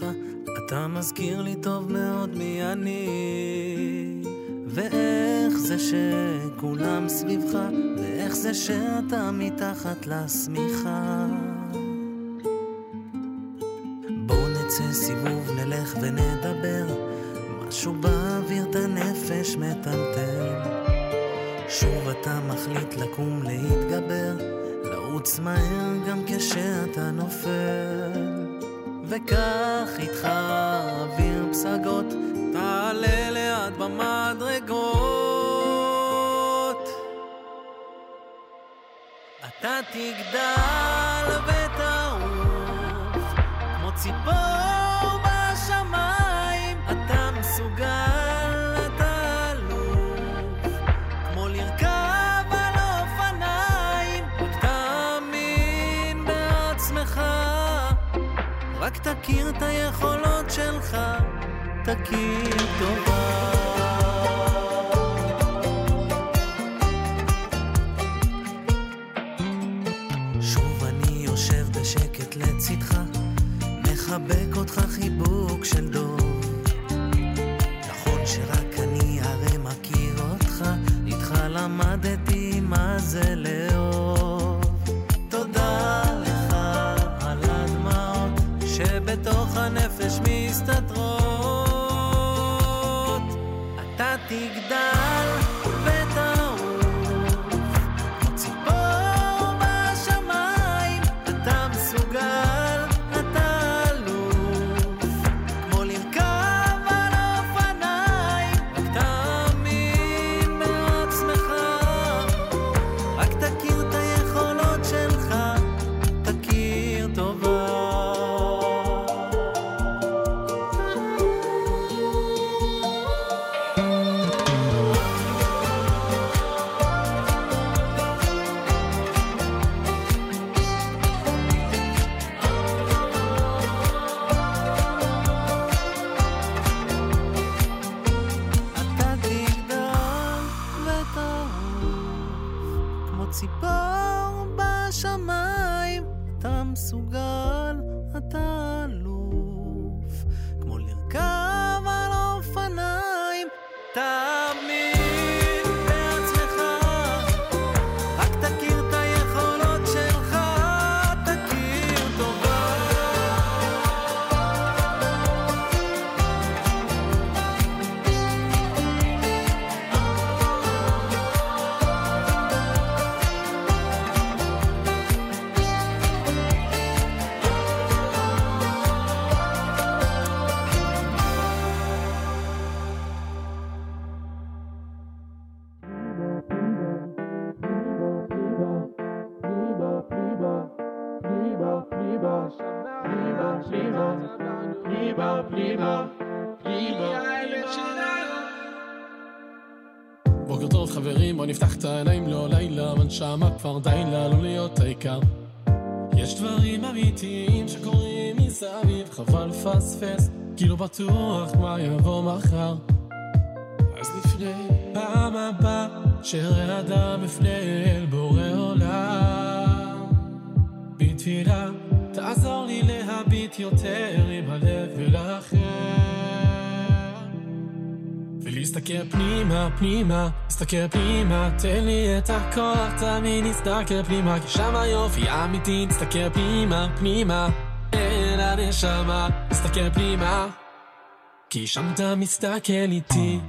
שלך, אתה מזכיר לי טוב מאוד מי אני. ואיך זה שכולם סביבך, ואיך זה שאתה מתחת לשמיכה. שמה כבר די לנו להיות העיקר. יש דברים אמיתיים שקורים מסביב, חבל לפספס, כאילו בטוח מה יבוא מחר. אז לפני פעם הבאה, שיראה אדם בפני אל בורא עולם. בתפילה, תעזור לי להביט יותר עם הלב ולאחר. ולהסתכל פנימה, פנימה, תסתכל פנימה, תן לי את הכוח, תמיד נסתכל פנימה, כי שם היופי אמיתי, תסתכל פנימה, פנימה, אין הנשמה, תסתכל פנימה, כי שם אתה מסתכל איתי.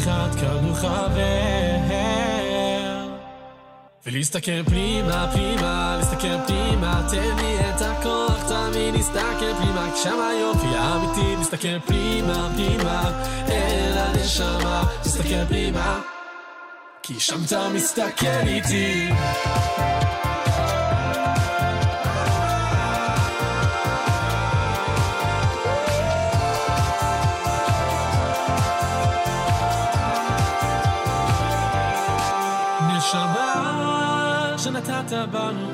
אחד כאן הוא חבר. ולהסתכל פנימה, פנימה, להסתכל פנימה, תן לי את הכוח, תמיד להסתכל פנימה, כי שם היופי האמיתי, להסתכל פנימה, פנימה, אל הנשמה, להסתכל פנימה, כי שם אתה מסתכל איתי. שנתת בנו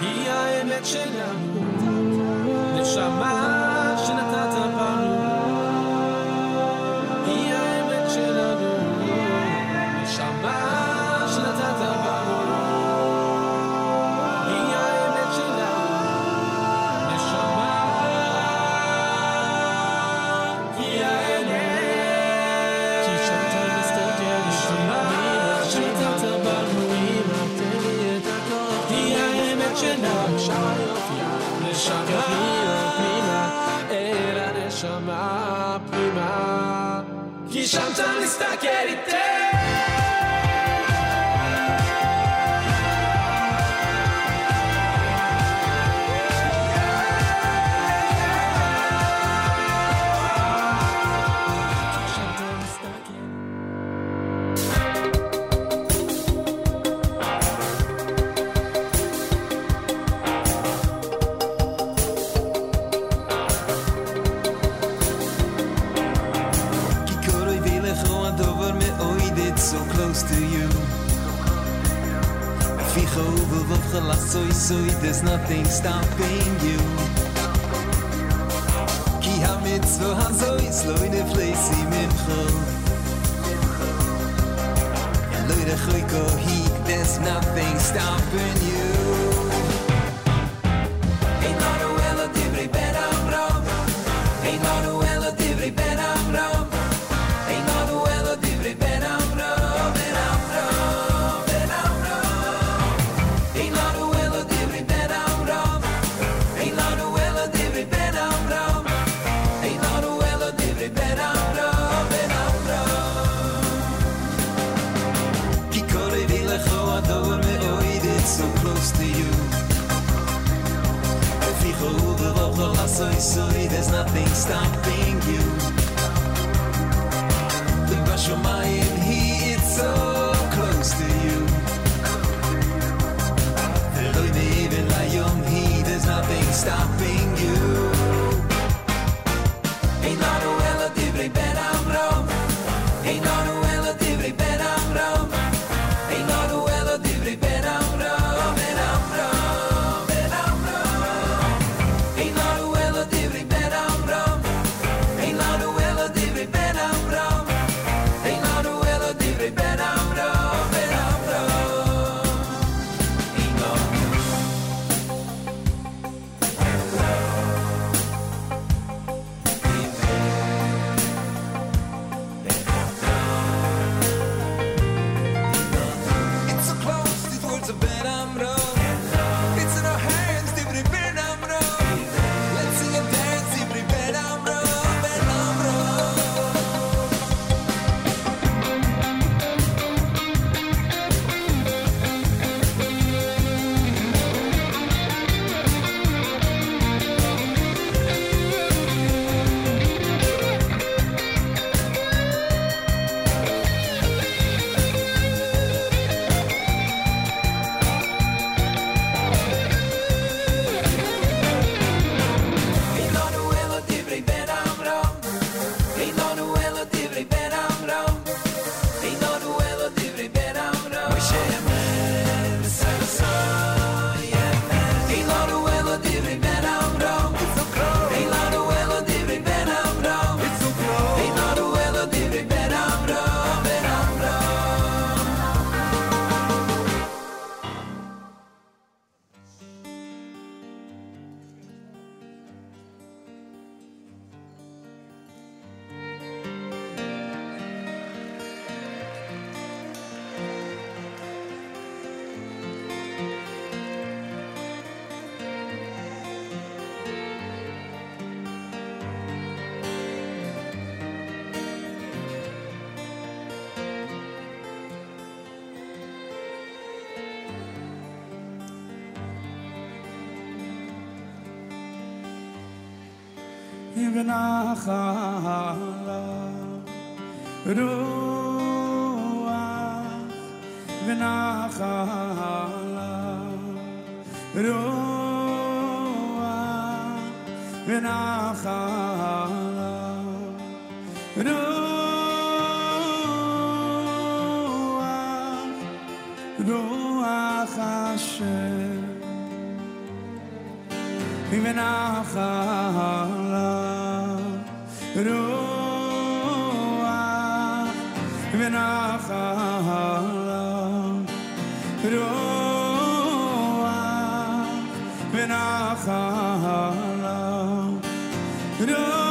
היא האמת שלנו נשמה שנתת Cristo quer e. the la soy soy, there's nothing stopping you. Ki ha mitzvah hazoy, sloine fleisi mincho. Loire choyko hi, there's nothing stopping you. There's nothing stopping ונחלה רוח ונחלה רוח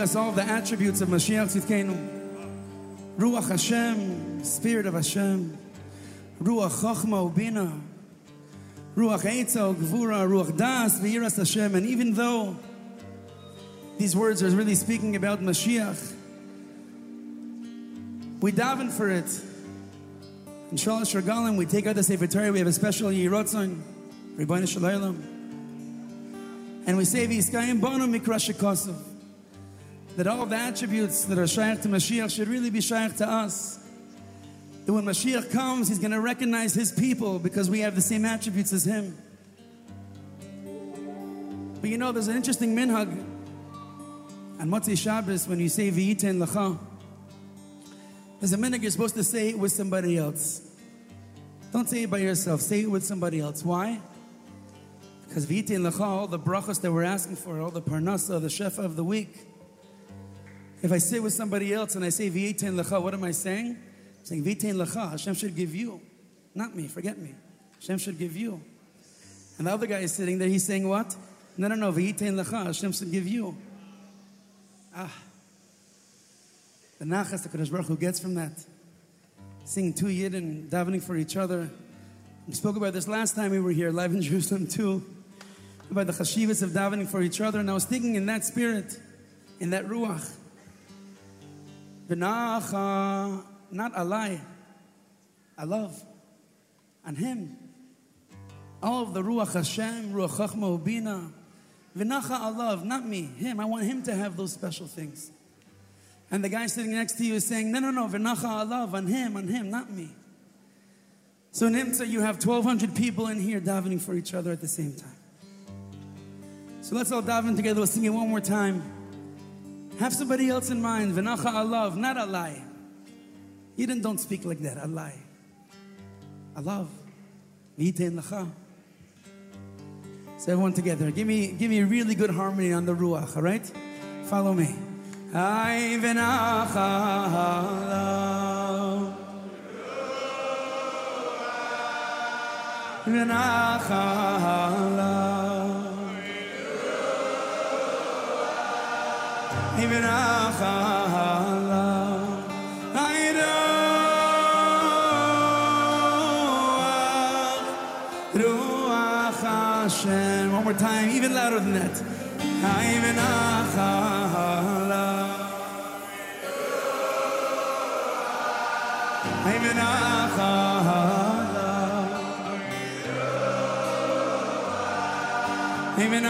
telling us all the attributes of Mashiach Tzidkenu. Ruach Hashem, Spirit of Hashem. Ruach Chochma Ubina. Ruach Eitza Gvura, Ruach Das, V'yiras Hashem. And even though these words are really speaking about Mashiach, we daven for it. In Shalosh Regalim, we take out the Sefer Torah, we have a special Yirotzon, Rebbeinu Shalom. And we say, V'yiskayim Bono Mikra Shekosov. That all the attributes that are shaykh to Mashiach should really be shaykh to us. That when Mashiach comes, he's going to recognize his people because we have the same attributes as him. But you know, there's an interesting minhag on Motzei Shabbos when you say V'yiten Lacha. There's a minhag you're supposed to say it with somebody else. Don't say it by yourself. Say it with somebody else. Why? Because V'yiten Lacha, all the brachos that we're asking for, all the parnasa, the shefa of the week. If I sit with somebody else and I say V'yiten Lacha, what am I saying? I'm saying V'yiten Lacha, Hashem should give you. Not me, forget me. Hashem should give you. And the other guy is sitting there, he's saying what? No, no, no, V'yitein lecha, Hashem should give you. Ah. The nachas the Kadosh Baruch Hu gets from that. Singing two yid and davening for each other. We spoke about this last time we were here, live in Jerusalem too. About the chashivas of davening for each other. And I was thinking in that spirit, in that ruach. V'nacha, not alai, I love. On him. All of the Ruach Hashem, Ruach Chachma Ubina, V'nacha Allah, not me, him. I want him to have those special things. And the guy sitting next to you is saying, no, no, no, V'nacha Allah, on him, on him, not me. So in Imsa, you have 1,200 people in here davening for each other at the same time. So let's all daven together. Let's sing it one more time. Have somebody else in mind. V'nacha Allah, not Allah. Eden don't speak like that. A lie. Allah. Allah. V'yitein lacha. So everyone together, give me, give me a really good harmony on the ruach. All right, follow me. I v'nacha Ruach One more time, even louder than that. End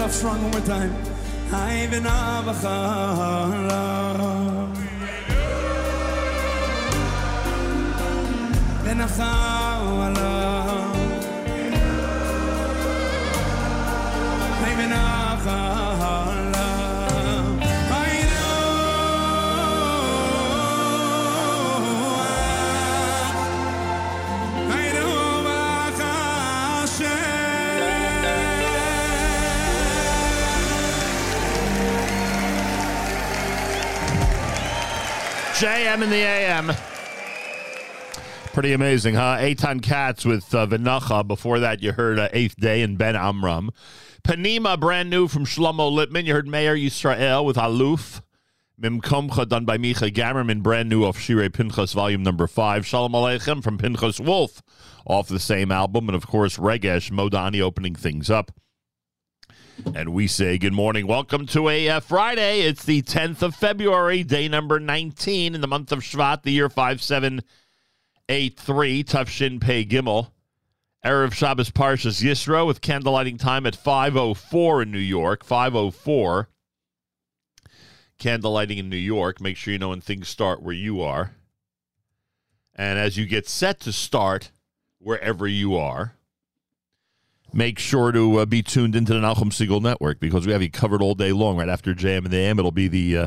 it off strong one more time. Ay v'navachala JM in the AM. Pretty amazing, huh? Eitan Katz with uh, Vinacha. Before that, you heard uh, Eighth Day and Ben Amram. Panima, brand new from Shlomo Lippman. You heard Mayor Yisrael with Aluf. Mimkomcha, done by Micha Gamerman, brand new off Shirei Pinchas, volume number five. Shalom Aleichem from Pinchas Wolf, off the same album. And of course, Regesh Modani opening things up. And we say good morning. Welcome to a uh, Friday. It's the 10th of February, day number 19 in the month of Shvat, the year 5783, Tufshin Pei Gimel. Erev Shabbos Parshas Yisro with candlelighting time at 5.04 in New York. 5.04. Candlelighting in New York. Make sure you know when things start where you are. And as you get set to start wherever you are, make sure to uh, be tuned into the Nachum Segal Network because we have you covered all day long. Right after JM and the AM, it'll be the uh,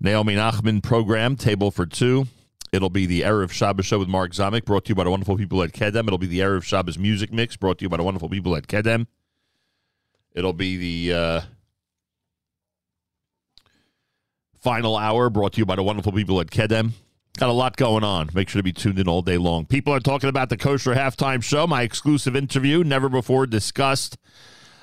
Naomi Nachman program, Table for Two. It'll be the Erev Shabbos show with Mark Zamek, brought to you by the wonderful people at Kedem. It'll be the Erev Shabbos music mix, brought to you by the wonderful people at Kedem. It'll be the uh, final hour brought to you by the wonderful people at Kedem. Got a lot going on. Make sure to be tuned in all day long. People are talking about the Kosher Halftime Show, my exclusive interview, never before discussed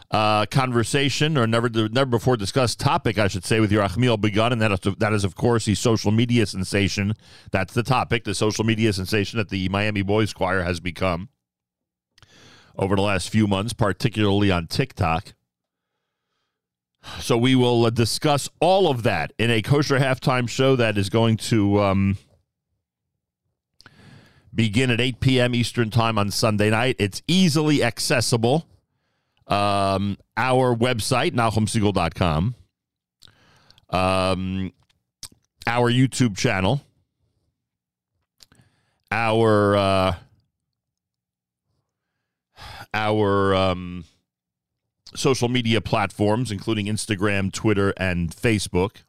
uh, conversation or never never before discussed topic, I should say, with Yerachmiel Begun, and that is, that is, of course, the social media sensation. That's the topic, the social media sensation that the Miami Boys Choir has become over the last few months, particularly on TikTok. So we will uh, discuss all of that in a kosher halftime show that is going to um, begin at 8 p.m. Eastern Time on Sunday night. It's easily accessible. Um, our website, NachumSegal.com. Um, our YouTube channel. Our uh, our um, social media platforms, including Instagram, Twitter, and Facebook.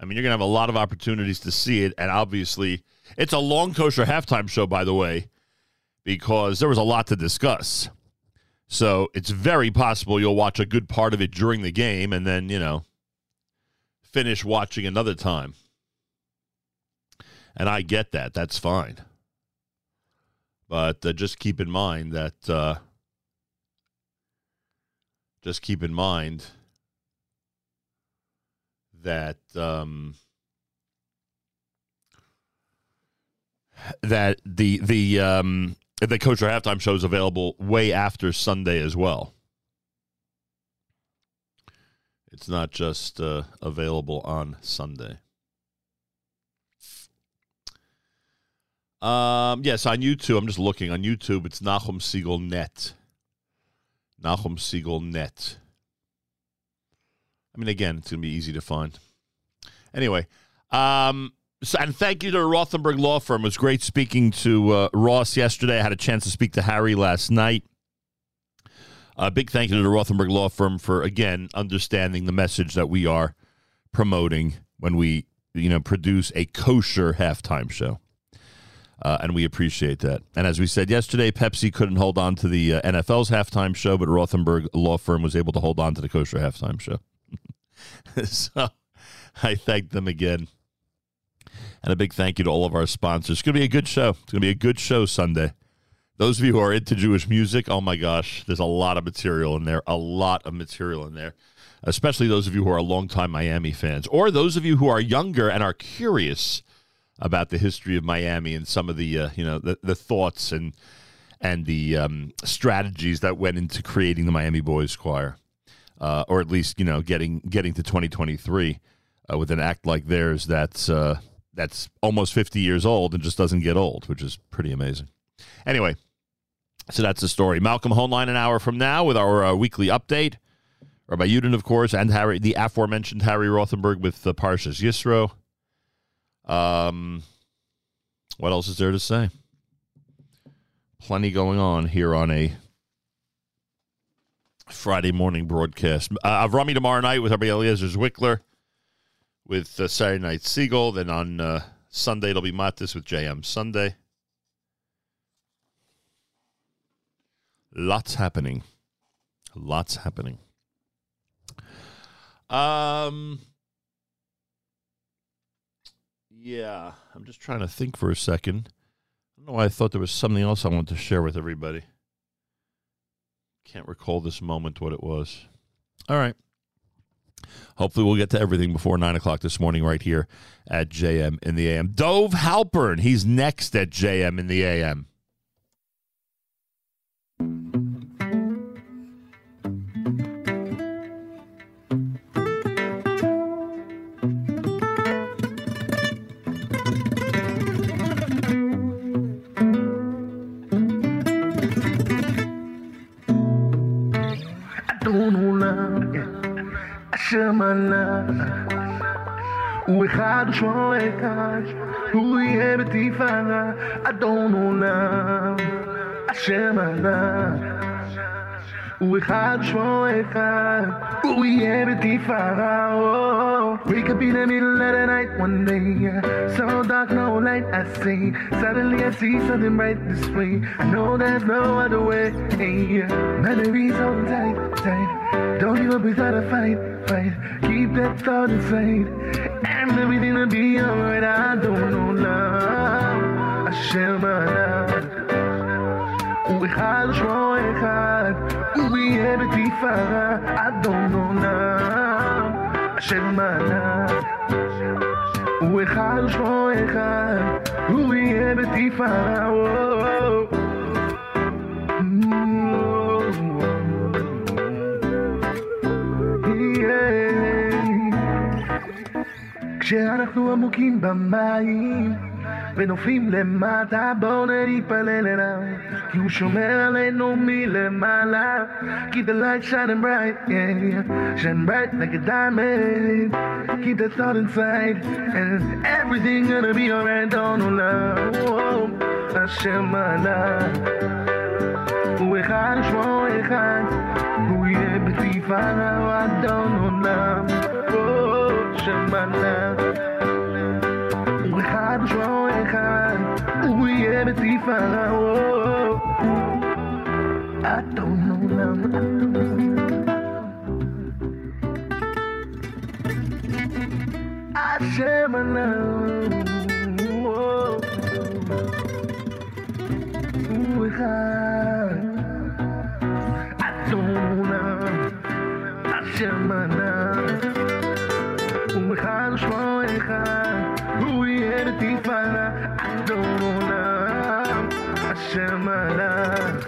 I mean, you're going to have a lot of opportunities to see it. And obviously, it's a long kosher halftime show, by the way, because there was a lot to discuss. So it's very possible you'll watch a good part of it during the game and then, you know, finish watching another time. And I get that. That's fine. But uh, just keep in mind that, uh, just keep in mind that, um, that the the um, the kosher halftime show is available way after Sunday as well. It's not just uh, available on Sunday. Um, yes, on YouTube. I'm just looking on YouTube. It's Nachum Segal Net. Nachum Segal Net. I mean, again, it's gonna be easy to find. Anyway, um, so, and thank you to the Rothenberg Law Firm. It was great speaking to uh, Ross yesterday. I had a chance to speak to Harry last night. A big thank you to the Rothenberg Law Firm for again understanding the message that we are promoting when we, you know, produce a kosher halftime show. Uh, and we appreciate that. And as we said yesterday, Pepsi couldn't hold on to the uh, NFL's halftime show, but Rothenberg Law Firm was able to hold on to the kosher halftime show. so I thank them again. And a big thank you to all of our sponsors. It's going to be a good show. It's going to be a good show Sunday. Those of you who are into Jewish music, oh my gosh, there's a lot of material in there. A lot of material in there. Especially those of you who are longtime Miami fans, or those of you who are younger and are curious about the history of Miami and some of the uh, you know the, the thoughts and and the um, strategies that went into creating the Miami Boys Choir, uh, or at least you know getting getting to 2023 uh, with an act like theirs that's uh, that's almost 50 years old and just doesn't get old, which is pretty amazing. Anyway, so that's the story. Malcolm Hoenlein an hour from now with our uh, weekly update. Rabbi Yudin, of course, and Harry, the aforementioned Harry Rothenberg with the Parshas Yisro. Um, what else is there to say? Plenty going on here on a Friday morning broadcast. Uh, Avrami tomorrow night with Rabbi Eliezer Zwickler with uh, Saturday Night Seagull. Then on uh, Sunday, it'll be Matis with JM Sunday. Lots happening. Lots happening. Um, yeah, I'm just trying to think for a second. I don't know why I thought there was something else I wanted to share with everybody. Can't recall this moment what it was. All right. Hopefully, we'll get to everything before 9 o'clock this morning, right here at JM in the AM. Dove Halpern, he's next at JM in the AM. השמנה הוא אחד ושולט הוא יהיה בתפארה אדון עולם השמנה הוא אחד ושמו אחד, הוא יהיה בתפארה. oh. Wake up in the middle of the night one day, so dark, no light, I say. Suddenly I see something bright this way. I know there's no other way. Memories hold tight, tight. don't give up, we gotta fight, fight. Keep that thought inside. And everything will be alright. I don't know love. I share my love. We had a strong heart. We have a deep fire. I don't know love. I share my love. We had a strong heart. We have a deep fire. Mm. כשאנחנו עמוקים במים ונופלים למטה בואו נתפלל אליו כי הוא שומר עלינו מלמעלה Keep the light shining bright, yeah Shine bright like a diamond Keep the thought inside And everything gonna be alright, don't know love השם עליו הוא אחד ושמו אחד הוא יהיה בתפארה אדון עולם שם עליו הוא אחד ושמו אחד, הוא יהיה בתפארה, אדון עולם, אדון השם עליו, הוא אחד, אדון עולם, השם עליו شما خرم روی هرتی فره اندامونم از شمالم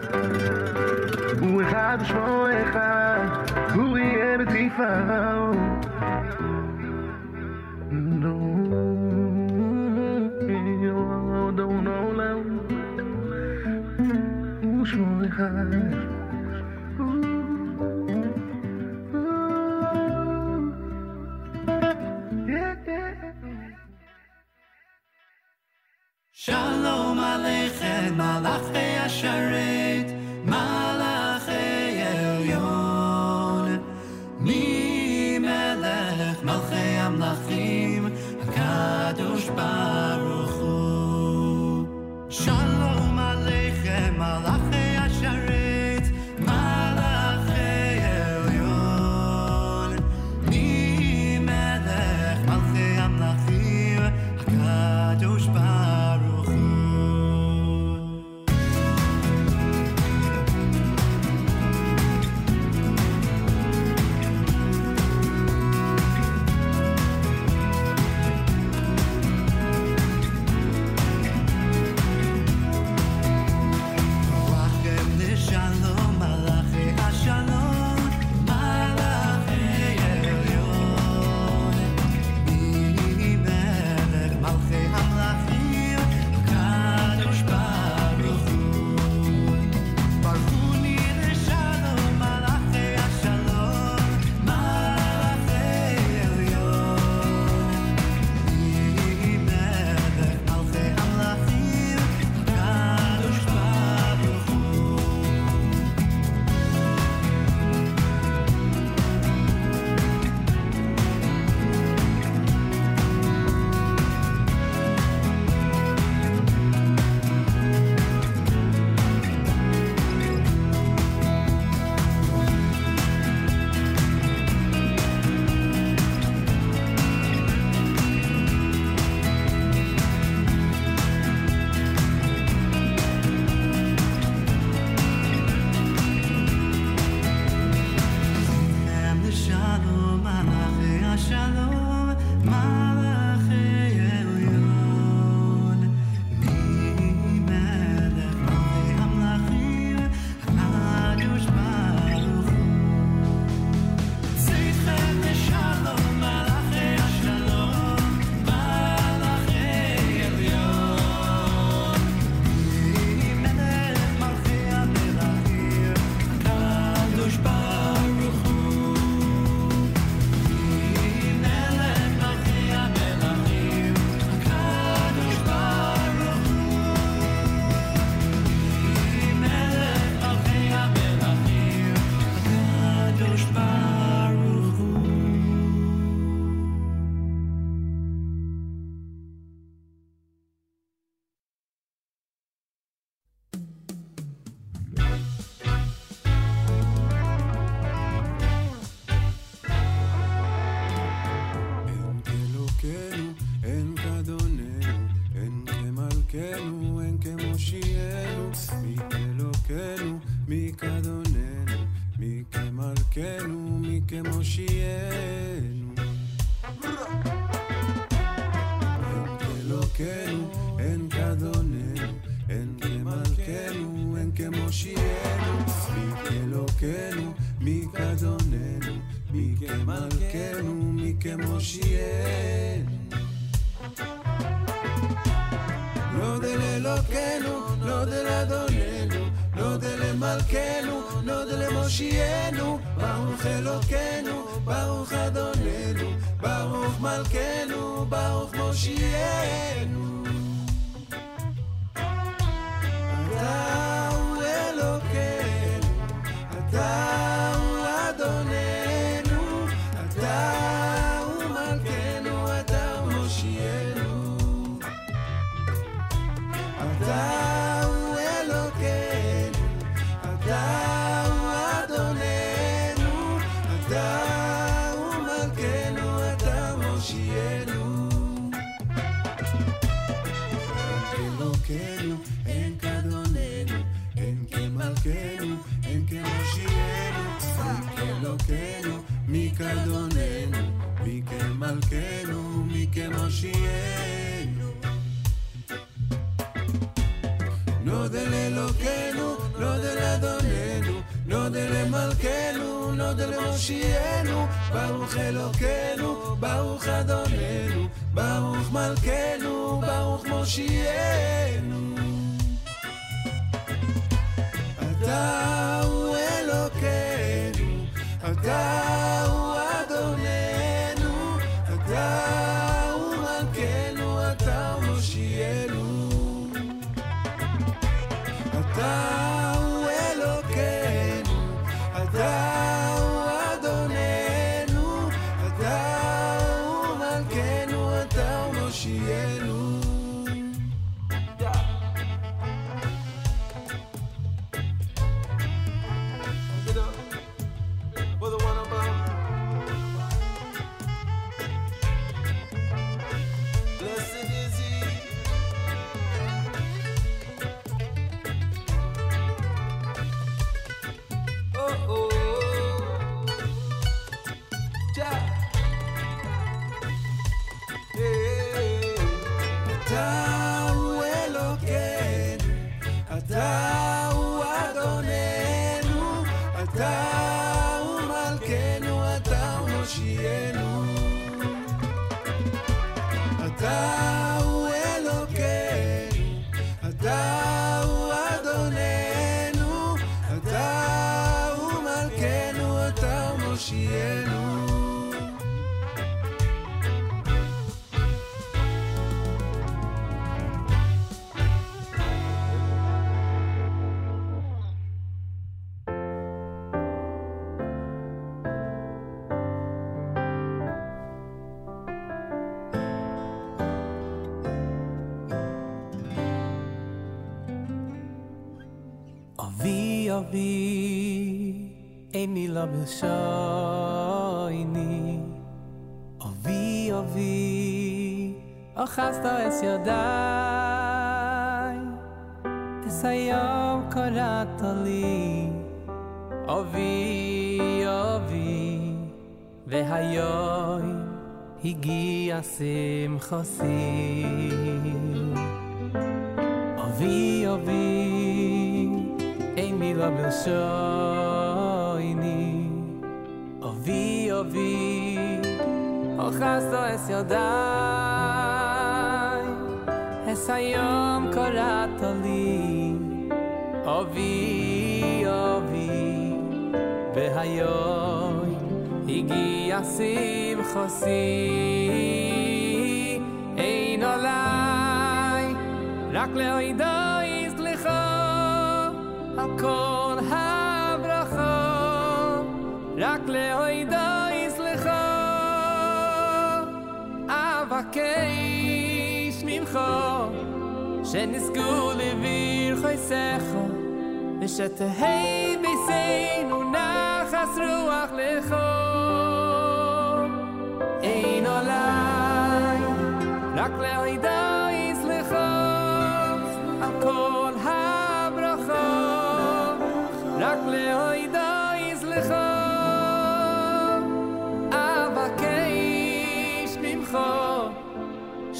او خد شما خرم روی هرتی فره Don't know love, who's my heart? שלום עליכם, מלאכי השרת, מלאכי cielo. be a bil shoyni o vi o vi o khasta es yodai es ayom koratoli. O vi o vi ve hayoy higi asim khosi o vi o vi ein mi lo bil shoyni vi o khasto es yodai es ayom kolatoli o vi o vi be hayoy igi asim khosi ein olai rak leoy do kais mim kho shen skul vir khoy sekho mishat hay bi sein un nach as ruach le kho ein olay nak le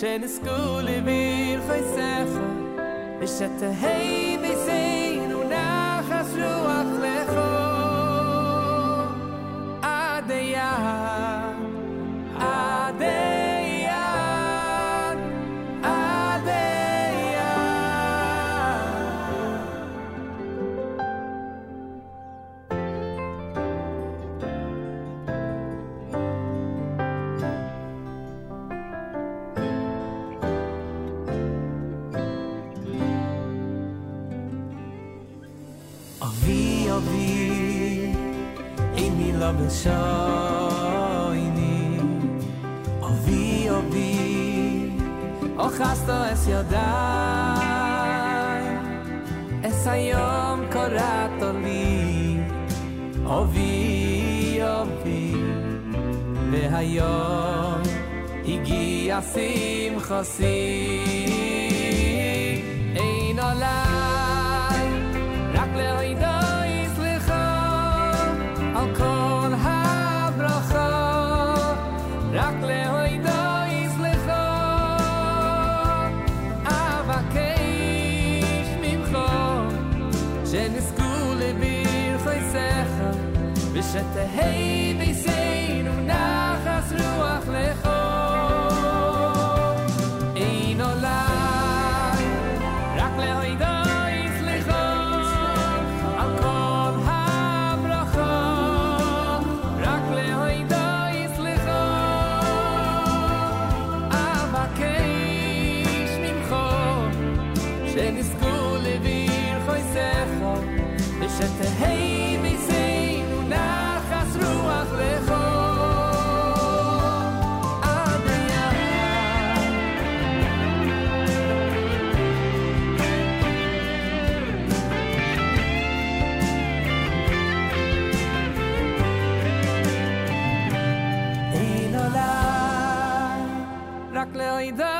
schöne Skule חייסך ושתהי Sache שייני אובי אובי אוכסתו אס ידיי אס היום קוראת לי אובי אובי והיום הגיע שמחה שיא אין עליי רק להידו יסליחו על כל Zet de hele The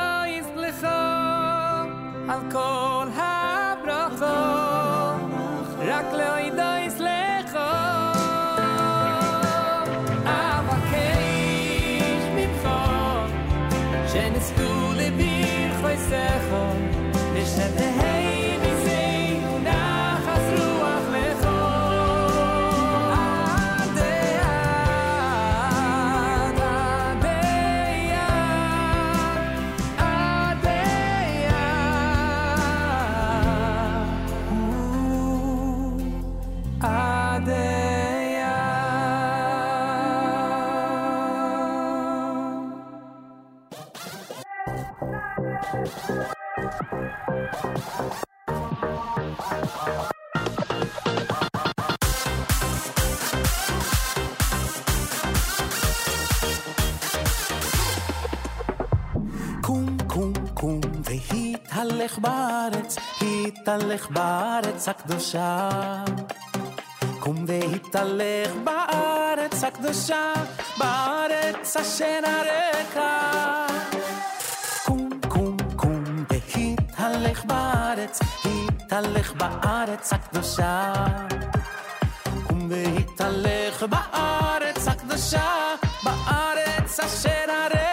והתהלך בארץ הקדושה. קום והתהלך בארץ הקדושה, בארץ אשר הרקע. קום, קום, קום, והתהלך בארץ, התהלך בארץ הקדושה. קום והתהלך בארץ הקדושה, בארץ אשר הרקע.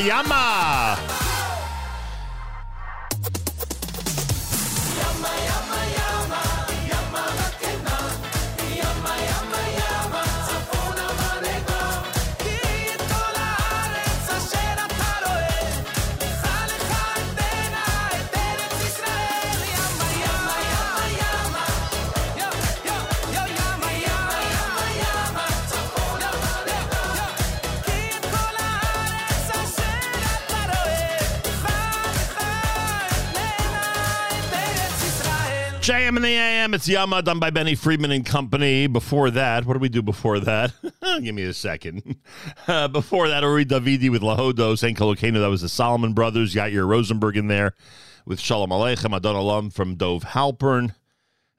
Yama. AM. It's Yama done by Benny Friedman and Company. Before that, what do we do before that? Give me a second. Uh, before that, Uri Davidi with Lahodo, St. Colocano. That was the Solomon Brothers. Yair Rosenberg in there with Shalom Aleichem, Adon Alam from Dove Halpern.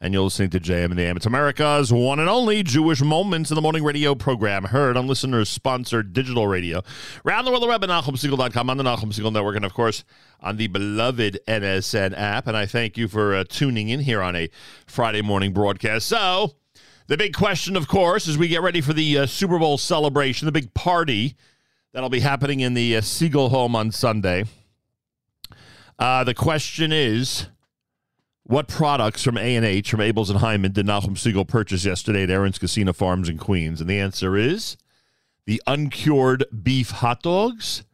And you're listening to JM in the AM. It's America's one and only Jewish Moments in the Morning radio program, heard on listeners sponsored digital radio. Round the world, the web at NachumSegal.com, on the Nachum Segal Network, and of course on the beloved NSN app. And I thank you for uh, tuning in here on a Friday morning broadcast. So, the big question, of course, as we get ready for the uh, Super Bowl celebration, the big party that'll be happening in the uh, Segal home on Sunday. Uh, the question is. What products from A&H, from Abeles and Heymann, did Nachum Segal purchase yesterday at Aron's Kissena Farms in Queens? And the answer is the uncured beef hot dogs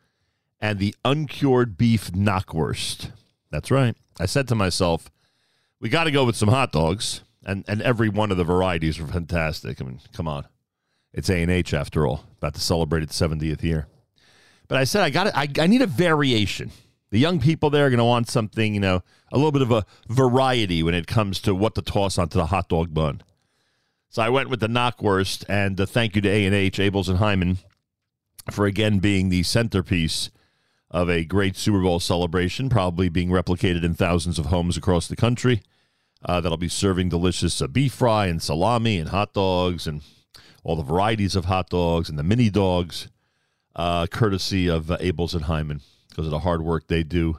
and the uncured beef knockwurst. That's right. I said to myself, we got to go with some hot dogs, and, and every one of the varieties are fantastic. I mean, come on. It's A&H after all, about to celebrate its 70th year. But I said, I got I, I need a variation. The young people there are going to want something, you know, a little bit of a variety when it comes to what to toss onto the hot dog bun. So I went with the knockwurst, and uh, thank you to A and H, Abeles and Heymann, for again being the centerpiece of a great Super Bowl celebration, probably being replicated in thousands of homes across the country. Uh, that'll be serving delicious uh, beef fry and salami and hot dogs and all the varieties of hot dogs and the mini dogs, uh, courtesy of uh, Abeles and Heymann because of the hard work they do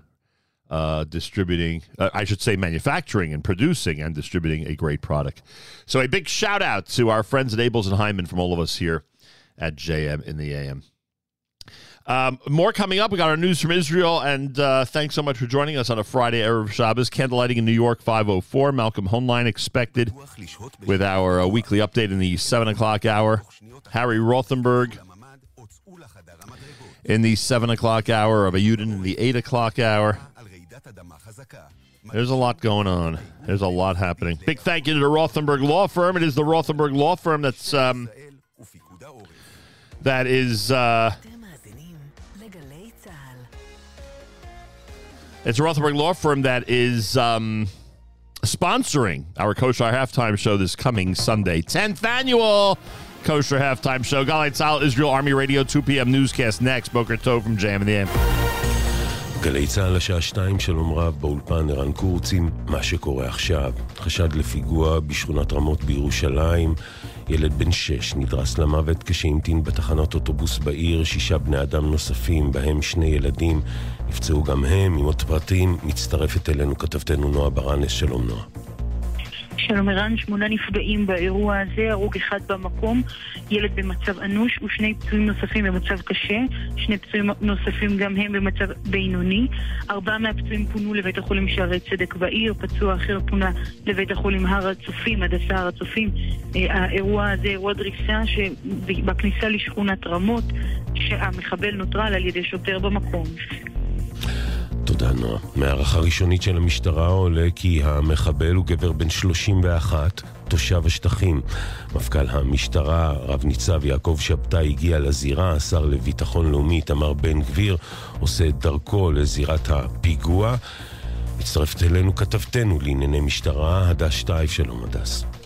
uh, distributing, uh, I should say, manufacturing and producing and distributing a great product. So, a big shout out to our friends at Abeles and Heymann from all of us here at JM in the AM. Um, more coming up. We got our news from Israel, and uh, thanks so much for joining us on a Friday Erev Shabbos. Candlelighting in New York, 504. Malcolm Hoenlein expected with our uh, weekly update in the 7 o'clock hour. Harry Rothenberg in the 7 o'clock hour of a Yudin in the 8 o'clock hour. There's a lot going on. There's a lot happening. Big thank you to the Rothenberg Law Firm. It is the Rothenberg Law Firm that's um, that is uh, it's Rothenberg Law Firm that is um, sponsoring our Kosher Halftime Show this coming Sunday, 10th annual Kosher Halftime Show. Galay Tzal, Israel Army Radio, 2 p.m. newscast next. Boker Tov from Jam in the AM. גלי צה"ל השעה שתיים, שלום רב, באולפן ערן קורצים, מה שקורה עכשיו. חשד לפיגוע בשכונת רמות בירושלים, ילד בן שש נדרס למוות כשהמתין בתחנת אוטובוס בעיר, שישה בני אדם נוספים, בהם שני ילדים, נפצעו גם הם, עם עוד פרטים, מצטרפת אלינו כתבתנו נועה ברנס, שלום נועה. שלום ערן, שמונה נפגעים באירוע הזה, הרוג אחד במקום, ילד במצב אנוש ושני פצועים נוספים במצב קשה, שני פצועים נוספים גם הם במצב בינוני. ארבעה מהפצועים פונו לבית החולים שערי צדק בעיר, פצוע אחר פונה לבית החולים הר הצופים, הדסה הר הצופים. אה, האירוע הזה אירוע דריסה שבכניסה לשכונת רמות, שהמחבל נוטרל על ידי שוטר במקום. נועה. מהערכה ראשונית של המשטרה עולה כי המחבל הוא גבר בן 31, תושב השטחים. מפכ"ל המשטרה, רב ניצב יעקב שבתאי, הגיע לזירה, השר לביטחון לאומי איתמר בן גביר עושה את דרכו לזירת הפיגוע. מצטרפת אלינו כתבתנו לענייני משטרה, הדס שטייף, שלום הדס.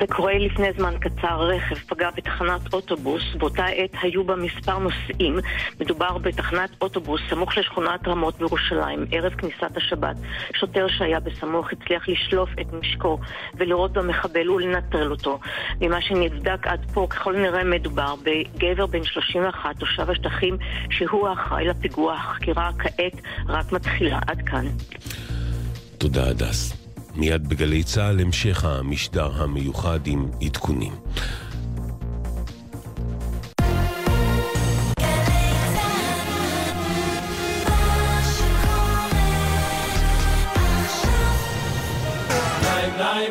זה קורה לפני זמן קצר, רכב פגע בתחנת אוטובוס, באותה עת היו בה מספר נוסעים. מדובר בתחנת אוטובוס סמוך לשכונת רמות בירושלים, ערב כניסת השבת. שוטר שהיה בסמוך הצליח לשלוף את נשקו ולראות במחבל ולנטרל אותו. ממה שנבדק עד פה, ככל הנראה מדובר בגבר בן 31, תושב השטחים, שהוא האחראי לפיגוע. החקירה כעת רק מתחילה. עד כאן. תודה הדס. מיד בגלי צה"ל המשך המשדר המיוחד עם עדכונים.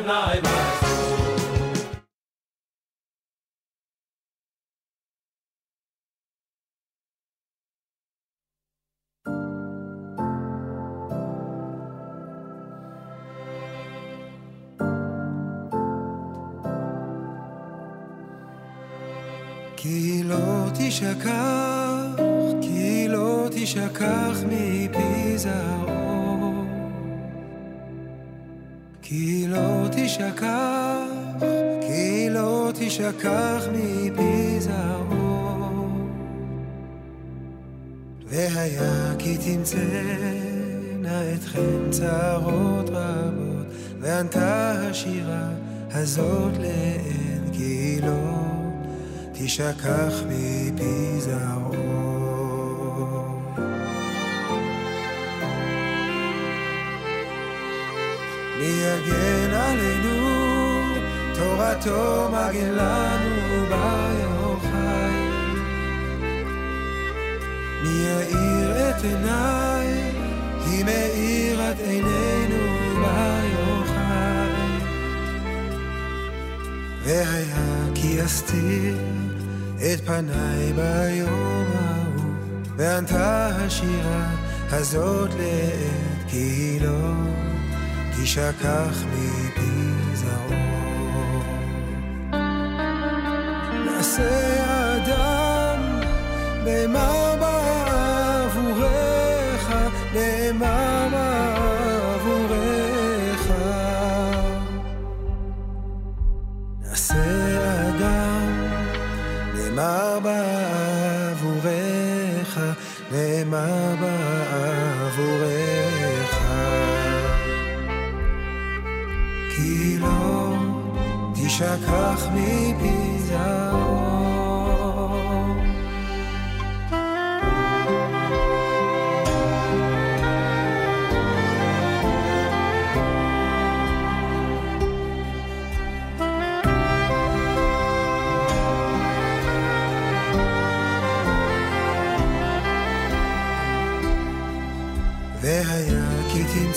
Bye, bye. כי לא תשכח, כי לא תשכח מפי. כי לא תשכח, כי לא תשכח מפי. והיה כי תמצאנה אתכם צרות רבות, וענתה השירה הזאת לעד, כי לא תשכח מפי זרעו. מי יגן עלינו, תורתו מגן לנו ביוחאי. מי יאיר את עיניי, היא מאירת עינינו ביוחאי. והיה כי אסתיר את פניי ביום ההוא, וענתה השירה הזאת לעת כי לא תשכח מפי זרעו. נעשה אדם, נאמר נאמר בעבורך. כי לא תשכח מפי זרעו.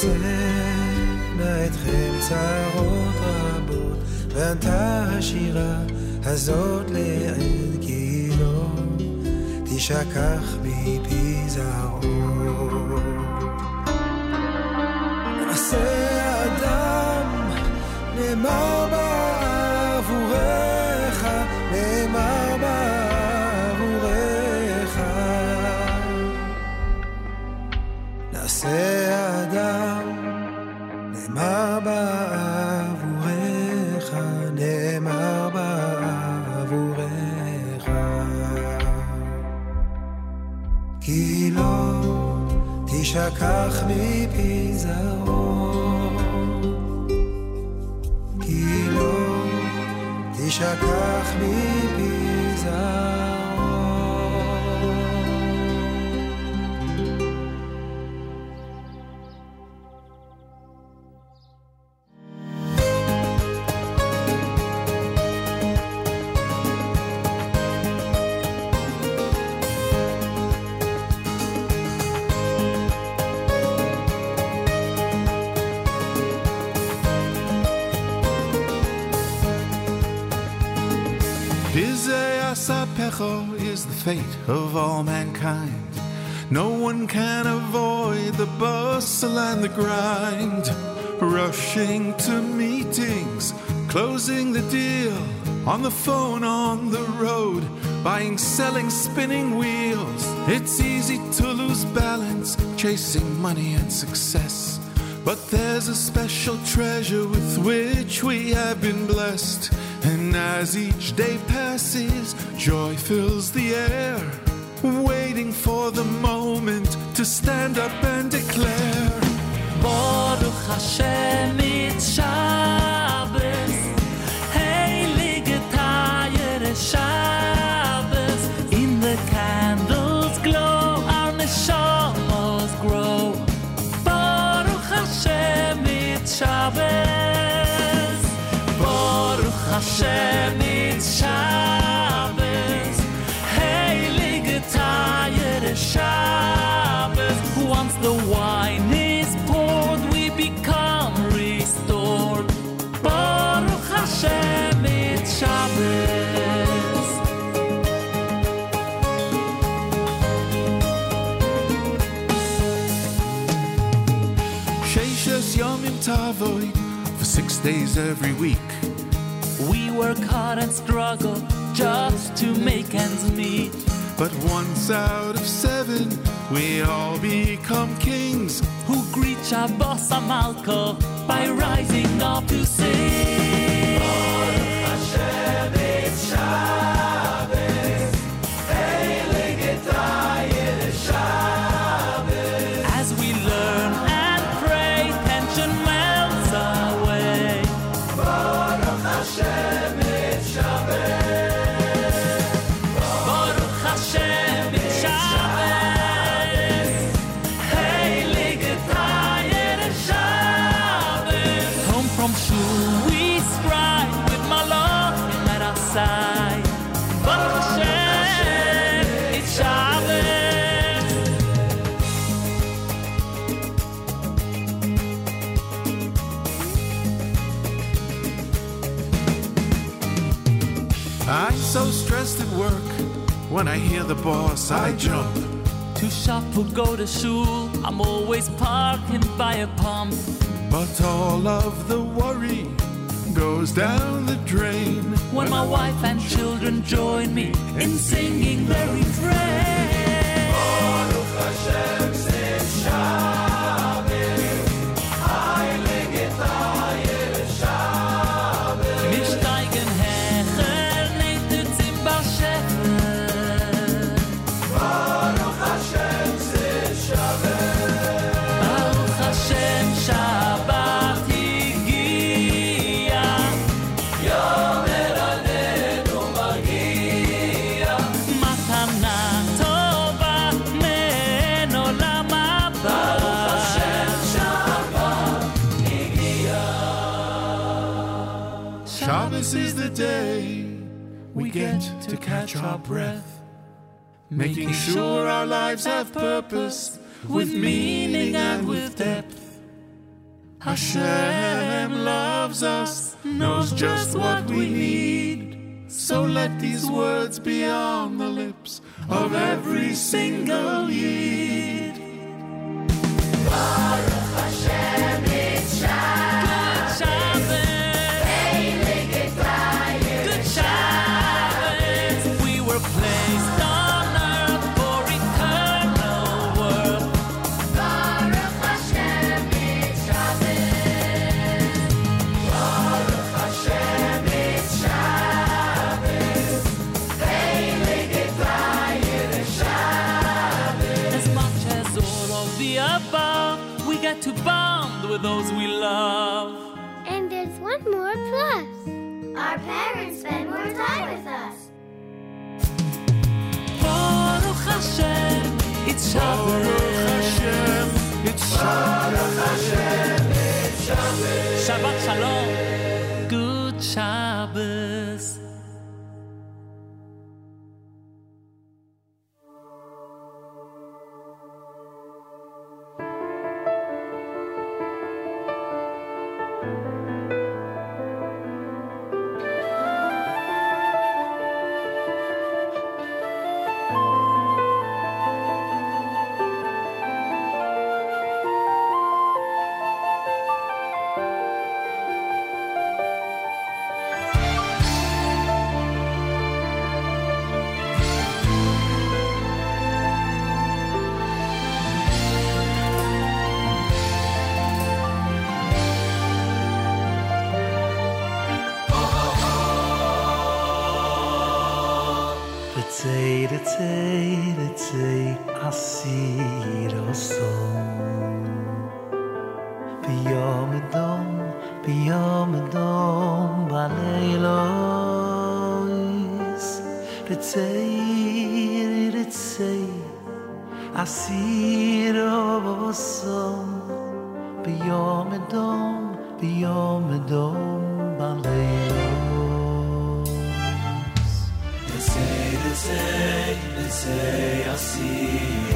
כי תמצאנה אתכם צרות רבות, וענתה השירה הזאת לעד, לא תשכח מפי זרעו. נעשה אדם, נאמר בעבורך, נעשה אדם, נאמר בעבורך, נאמר בעבורך. כי לא תשכח מפי זרעו, כי לא תשכח מפי זרעו. Fate of all mankind. No one can avoid the bustle and the grind. Rushing to meetings, closing the deal, on the phone, on the road, buying, selling, spinning wheels. It's easy to lose balance, chasing money and success. But there's a special treasure with which we have been blessed. And as each day passes, joy fills the air, waiting for the moment to stand up and declare. Baruch Hashem it's days every week. We work hard and struggle just to make ends meet. But once out of seven, we all become kings. Who greet our boss Amalko by rising up to sing. When I hear the boss, I jump. To shop or go to shul, I'm always parking by a pump. But all of the worry goes down the drain. When my wife and children join me in singing the refrain. We get to catch our breath, making sure our lives have purpose, with meaning and with depth. Hashem loves us, knows just what we need. So let these words be on the lips of every single Yid. Good Our parents spend more time with us. Baruch Hashem, it's Shabbos. It's Shabbos. Shabbat Shalom. Good Shabbos. Say, say, I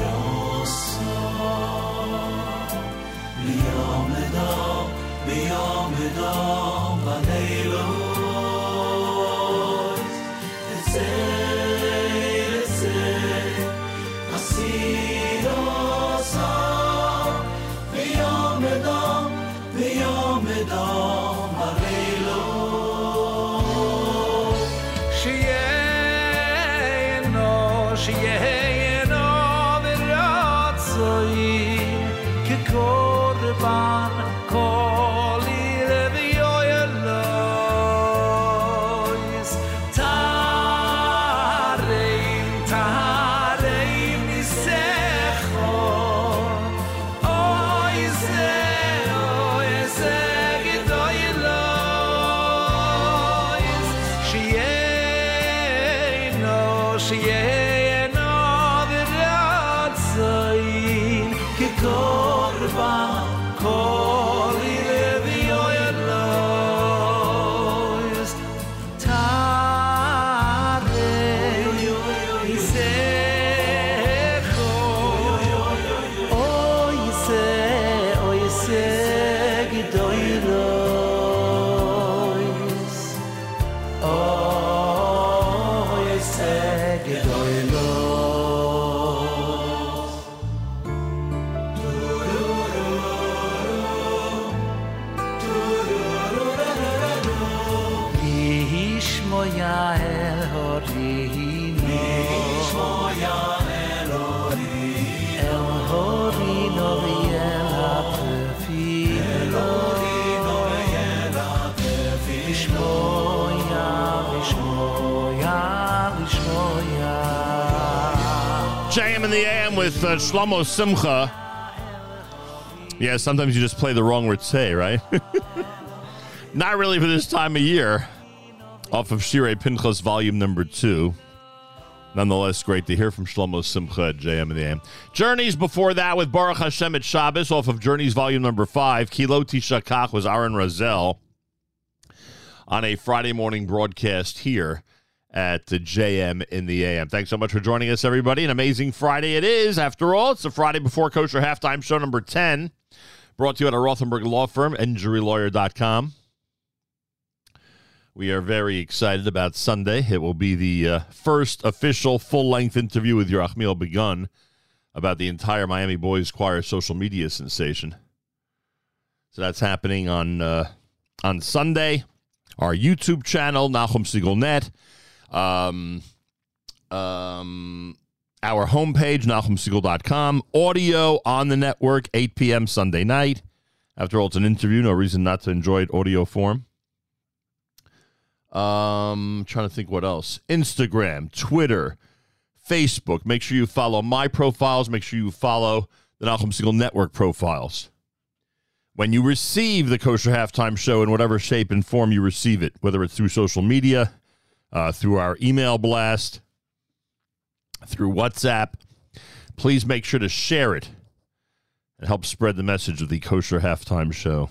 Uh, Shlomo Simcha. Yeah, sometimes you just play the wrong Ritzay, right? Not really for this time of year. Off of Shirei Pinchas volume number two. Nonetheless, great to hear from Shlomo Simcha at JM in the AM. Journeys before that with Baruch Hashem at Shabbos off of Journeys volume number five. Ki Lo Tishakach was Aaron Razel on a Friday morning broadcast here at the JM in the AM. Thanks so much for joining us, everybody. An amazing Friday it is. After all, it's the Friday before kosher halftime show number 10, brought to you at a Rothenberg law firm, injurylawyer.com. We are very excited about Sunday. It will be the uh, first official full length interview with your Yerachmiel Begun about the entire Miami Boys Choir social media sensation. So that's happening on uh, on Sunday. Our YouTube channel, Nachum Segal Net. Um, um, our homepage, NachumSegal.com. Audio on the network, 8 p.m. Sunday night. After all, it's an interview. No reason not to enjoy it audio form. Um, trying to think what else. Instagram, Twitter, Facebook. Make sure you follow my profiles. Make sure you follow the Nachum Segal Network profiles. When you receive the Kosher Halftime Show in whatever shape and form you receive it, whether it's through social media, uh, through our email blast, through WhatsApp, please make sure to share it and help spread the message of the Kosher Halftime Show.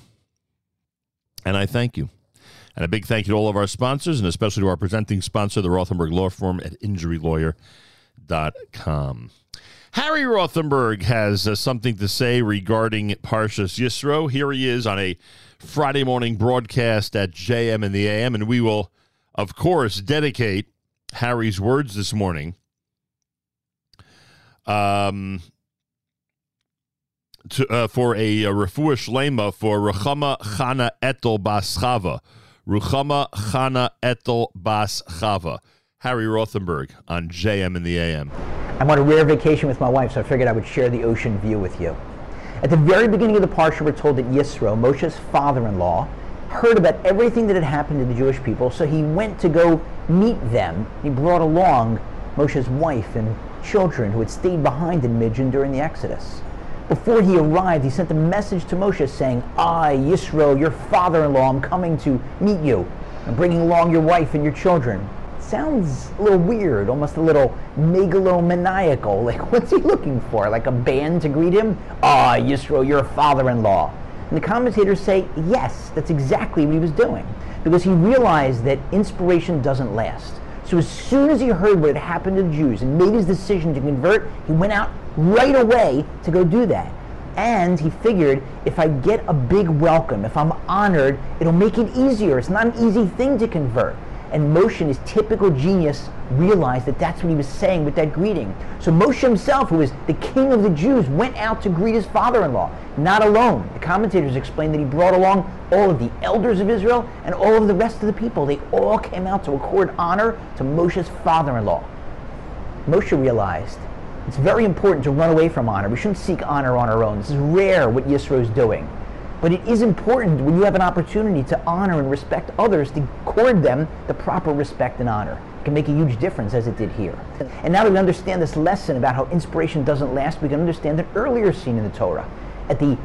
And I thank you. And a big thank you to all of our sponsors, and especially to our presenting sponsor, the Rothenberg Law Firm at injurylawyer.com. Harry Rothenberg has uh, something to say regarding Parshas Yisro. Here he is on a Friday morning broadcast at JM in the AM, and we will, of course, dedicate Harry's words this morning um, to, uh, for a, a refuah shlema for Ruchama Chana Etel Bas Chava. Ruchama Chana Etel Bas Chava. Harry Rothenberg on JM in the AM. I'm on a rare vacation with my wife, so I figured I would share the ocean view with you. At the very beginning of the parsha, we're told that Yisro, Moshe's father-in-law, heard about everything that had happened to the Jewish people, so he went to go meet them. He brought along Moshe's wife and children who had stayed behind in Midian during the Exodus. Before he arrived, he sent a message to Moshe saying, I, Yisro, your father-in-law, I'm coming to meet you. I'm bringing along your wife and your children. Sounds a little weird, almost a little megalomaniacal. Like, what's he looking for? Like a band to greet him? Ah, Yisro, your father-in-law. And the commentators say, yes, that's exactly what he was doing. Because he realized that inspiration doesn't last. So as soon as he heard what had happened to the Jews and made his decision to convert, he went out right away to go do that. And he figured if I get a big welcome, if I'm honored, it'll make it easier. It's not an easy thing to convert. And Moshe, his typical genius, realized that that's what he was saying with that greeting. So Moshe himself, who was the king of the Jews, went out to greet his father-in-law, not alone. The commentators explain that he brought along all of the elders of Israel and all of the rest of the people. They all came out to accord honor to Moshe's father-in-law. Moshe realized it's very important to run away from honor. We shouldn't seek honor on our own. This is rare what Yisro is doing. But it is important when you have an opportunity to honor and respect others to accord them the proper respect and honor. It can make a huge difference as it did here. And now that we understand this lesson about how inspiration doesn't last, we can understand an earlier scene in the Torah. At the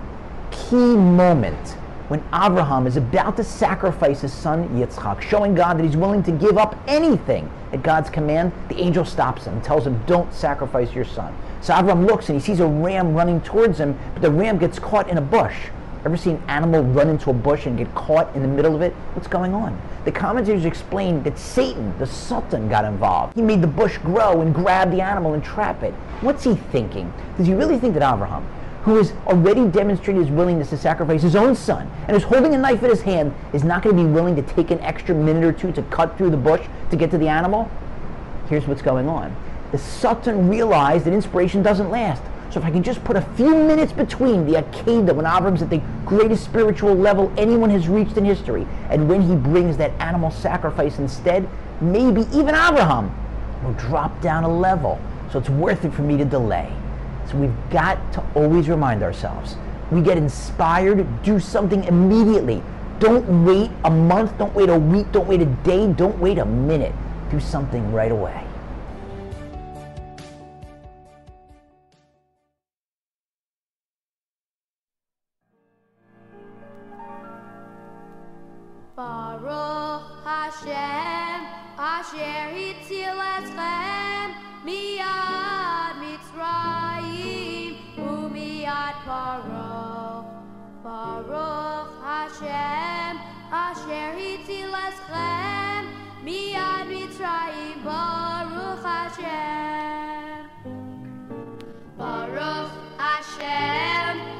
key moment when Abraham is about to sacrifice his son Yitzchak, showing God that he's willing to give up anything at God's command, the angel stops him and tells him, Don't sacrifice your son. So Abraham looks and he sees a ram running towards him, but the ram gets caught in a bush. Ever seen an animal run into a bush and get caught in the middle of it? What's going on? The commentators explain that Satan, the Sultan, got involved. He made the bush grow and grab the animal and trap it. What's he thinking? Does he really think that Abraham, who has already demonstrated his willingness to sacrifice his own son and is holding a knife in his hand, is not going to be willing to take an extra minute or two to cut through the bush to get to the animal? Here's what's going on. The Sultan realized that inspiration doesn't last. So if I can just put a few minutes between the Akedah, when Avram's at the greatest spiritual level anyone has reached in history, and when he brings that animal sacrifice instead, maybe even Abraham will drop down a level. So it's worth it for me to delay. So we've got to always remind ourselves. We get inspired, do something immediately. Don't wait a month, don't wait a week, don't wait a day, don't wait a minute. Do something right away. Baruch, Hashem, Asher Hitzil Eschem, Miyad Baruch Hashem. Baruch Hashem.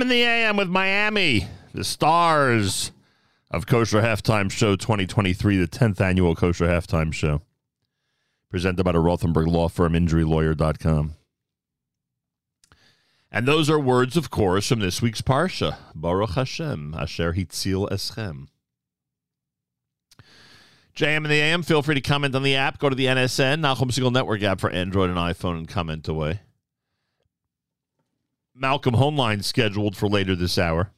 In the AM with Miami, the stars of Kosher Halftime Show 2023, the 10th annual Kosher Halftime Show. Presented by the Rothenberg Law Firm, injurylawyer.com. And those are words, of course, from this week's Parsha. Baruch Hashem, Asher Hitzil Eschem. JM and the AM, feel free to comment on the app. Go to the NSN, Nachum Segal Network app for Android and iPhone, and comment away. Malcolm Hoenlein scheduled for later this hour.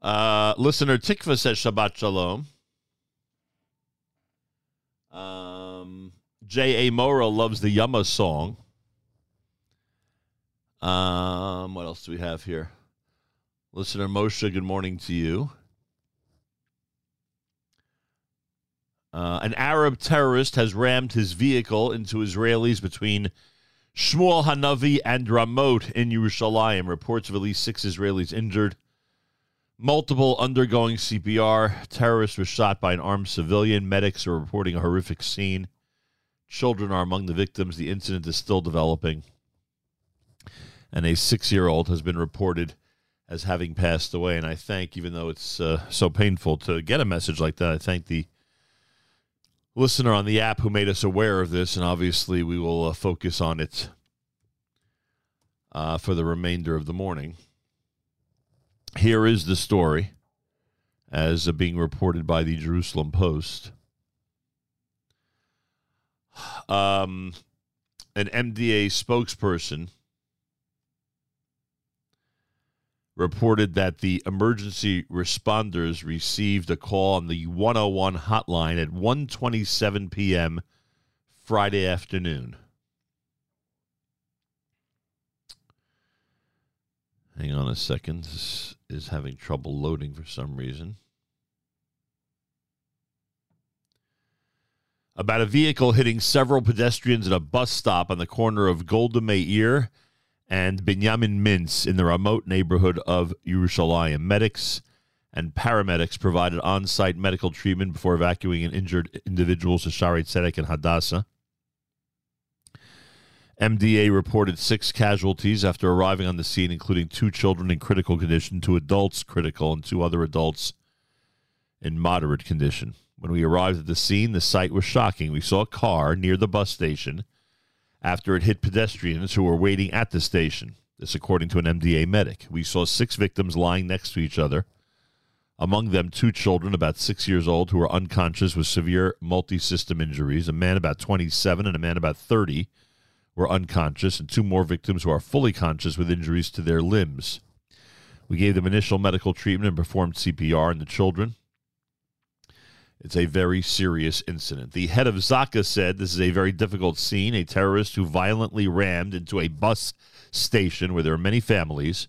Uh, listener Tikva says Shabbat Shalom. Um, J.A. Mora loves the Yama song. Um, what else do we have here? Listener Moshe, good morning to you. Uh, an Arab terrorist has rammed his vehicle into Israelis between Shmuel Hanavi and Ramot in Yerushalayim. Reports of at least six Israelis injured. Multiple undergoing CPR. Terrorist was shot by an armed civilian. Medics are reporting a horrific scene. Children are among the victims. The incident is still developing. And a six year old has been reported as having passed away. And I thank, even though it's uh, so painful to get a message like that, I thank the listener on the app who made us aware of this, and obviously we will uh, focus on it uh, for the remainder of the morning. Here is the story as uh, being reported by the Jerusalem Post. Um, an MDA spokesperson reported that the emergency responders received a call on the 101 hotline at 1:27 p.m. Friday afternoon. Hang on a second. This is having trouble loading for some reason. About a vehicle hitting several pedestrians at a bus stop on the corner of Golda Meir and Benjamin Mintz in the Ramot neighborhood of Yerushalayim. Medics and paramedics provided on site medical treatment before evacuating injured individuals to Shaare Zedek and Hadassah. MDA reported six casualties after arriving on the scene, including two children in critical condition, two adults critical, and two other adults in moderate condition. When we arrived at the scene, the sight was shocking. We saw a car near the bus station after it hit pedestrians who were waiting at the station. This, according to an MDA medic. We saw six victims lying next to each other, among them two children about six years old who were unconscious with severe multi system injuries. A man about 27 and a man about 30 were unconscious, and two more victims who are fully conscious with injuries to their limbs. We gave them initial medical treatment and performed CPR on the children. It's a very serious incident. The head of Zaka said this is a very difficult scene. A terrorist who violently rammed into a bus station where there are many families.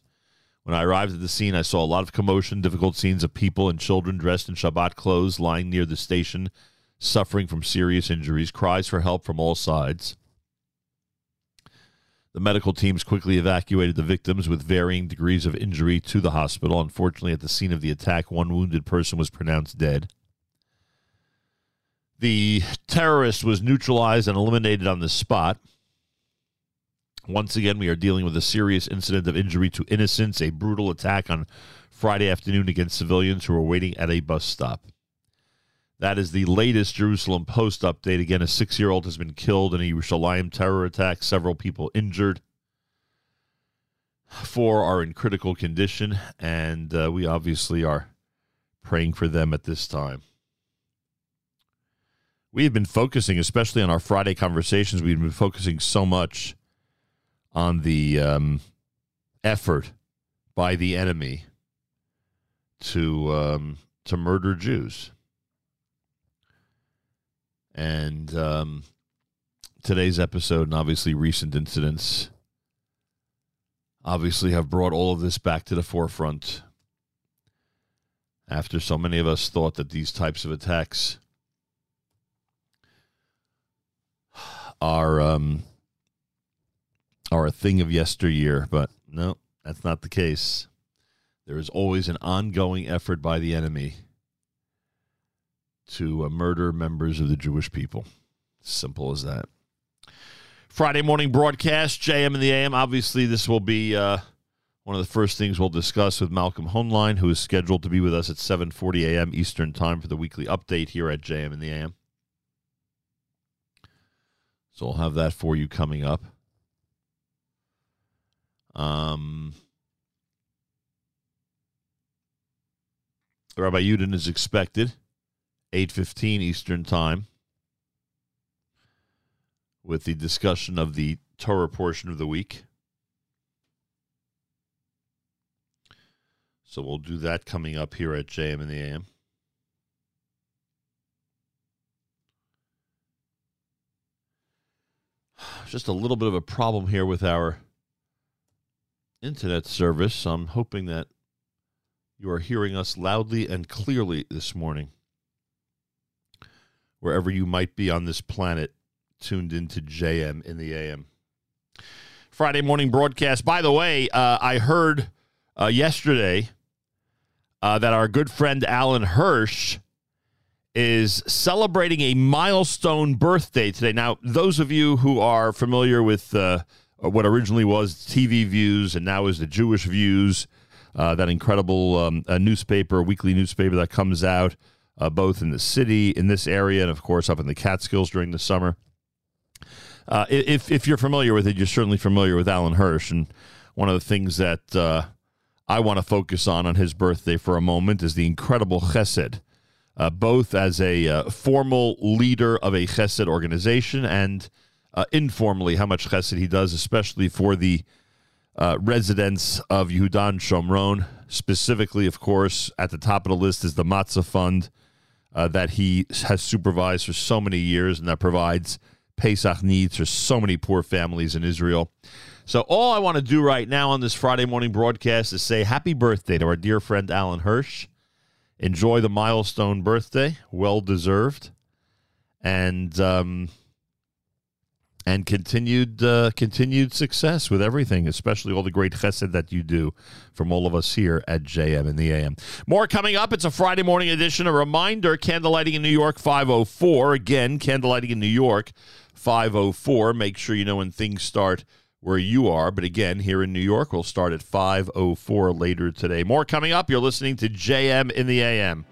When I arrived at the scene, I saw a lot of commotion, difficult scenes of people and children dressed in Shabbat clothes lying near the station, suffering from serious injuries, cries for help from all sides. The medical teams quickly evacuated the victims with varying degrees of injury to the hospital. Unfortunately, at the scene of the attack, one wounded person was pronounced dead. The terrorist was neutralized and eliminated on the spot. Once again, we are dealing with a serious incident of injury to innocents, a brutal attack on Friday afternoon against civilians who were waiting at a bus stop. That is the latest Jerusalem Post update. Again, a six year old has been killed in a Yerushalayim terror attack, several people injured. Four are in critical condition, and uh, we obviously are praying for them at this time. We have been focusing, especially on our Friday conversations, we've been focusing so much on the um, effort by the enemy to um, to murder Jews. And um, today's episode, and obviously recent incidents, obviously have brought all of this back to the forefront. After so many of us thought that these types of attacks are um, are a thing of yesteryear, but no, that's not the case. There is always an ongoing effort by the enemy to uh, murder members of the Jewish people. Simple as that. Friday morning broadcast, JM and the AM. Obviously, this will be uh, one of the first things we'll discuss with Malcolm Hoenlein, who is scheduled to be with us at 7:40 a.m. Eastern Time for the weekly update here at JM and the AM. So I'll have that for you coming up. Um, Rabbi Yudin is expected 8:15 Eastern Time with the discussion of the Torah portion of the week. So we'll do that coming up here at JM in the AM. Just a little bit of a problem here with our internet service. I'm hoping that you are hearing us loudly and clearly this morning, wherever you might be on this planet, tuned into JM in the AM. Friday morning broadcast. By the way, uh, I heard uh, yesterday uh, that our good friend Alan Hirsch is celebrating a milestone birthday today. Now, those of you who are familiar with uh, what originally was TV Views and now is the Jewish Views, uh, that incredible um, newspaper, weekly newspaper that comes out uh, both in the city, in this area, and of course up in the Catskills during the summer. Uh, if if you're familiar with it, you're certainly familiar with Alan Hirsch, and one of the things that uh, I want to focus on on his birthday for a moment is the incredible Chesed, uh, both as a uh, formal leader of a Chesed organization and uh, informally how much Chesed he does, especially for the uh, residents of Yehudan Shomron. Specifically, of course, at the top of the list is the Matzah Fund that he has supervised for so many years, and that provides Pesach needs for so many poor families in Israel. So, all I want to do right now on this Friday morning broadcast is say happy birthday to our dear friend Alan Hirsch. Enjoy the milestone birthday, well deserved, and um, and continued uh, continued success with everything, especially all the great chesed that you do from all of us here at JM in the AM. More coming up. It's a Friday morning edition. A reminder: candlelighting in New York, five oh four. Again, candlelighting in New York. 504. Make sure you know when things start where you are. But again, here in New York, we'll start at 504 later today. More coming up. You're listening to JM in the AM.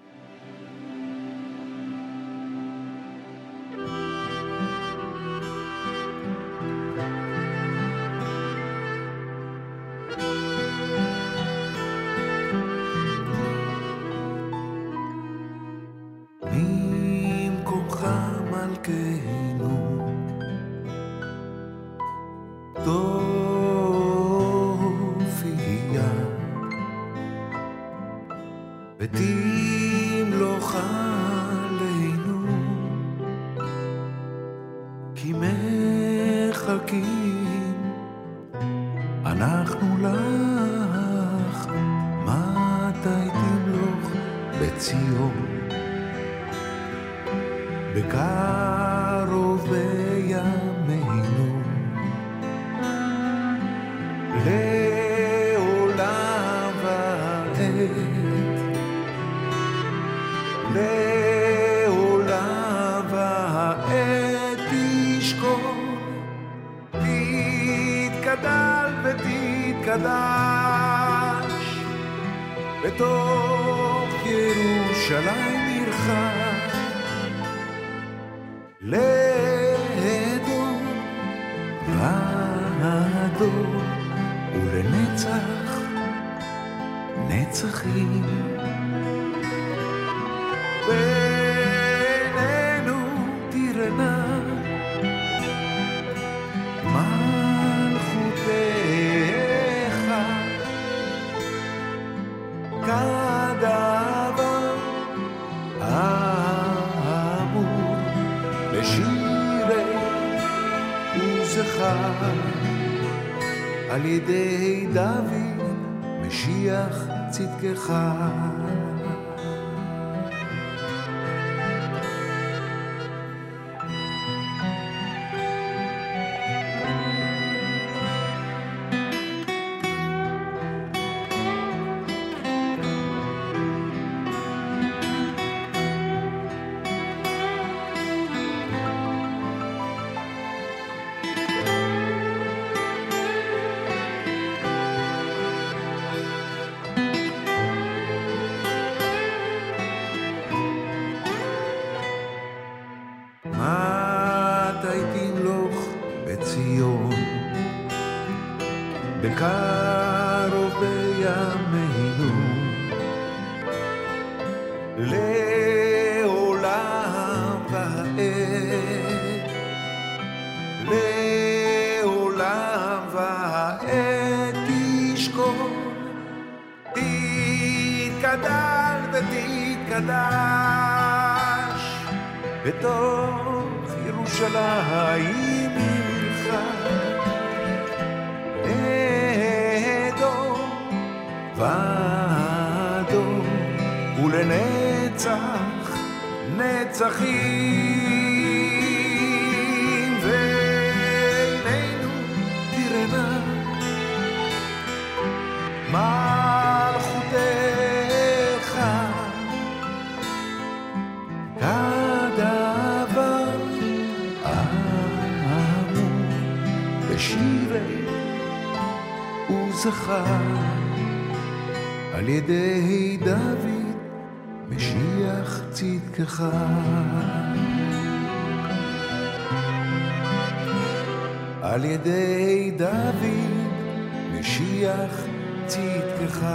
על ידי דוד משיח צדקך.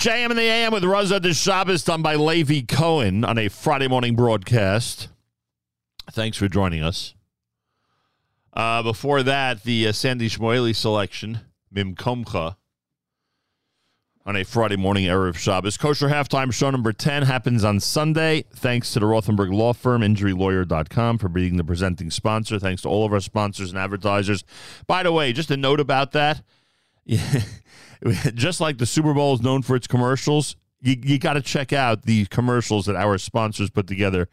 JM in the AM with Raza de Shabbos done by Levi Cohen on a Friday morning broadcast. Thanks for joining us. Uh, before that, the uh, Sandy Shmuely selection, Mim Komcha, on a Friday morning Erev Shabbos. Kosher halftime show number 10 happens on Sunday. Thanks to the Rothenberg Law Firm, injurylawyer.com, for being the presenting sponsor. Thanks to all of our sponsors and advertisers. By the way, just a note about that. just like the Super Bowl is known for its commercials, you, you got to check out the commercials that our sponsors put together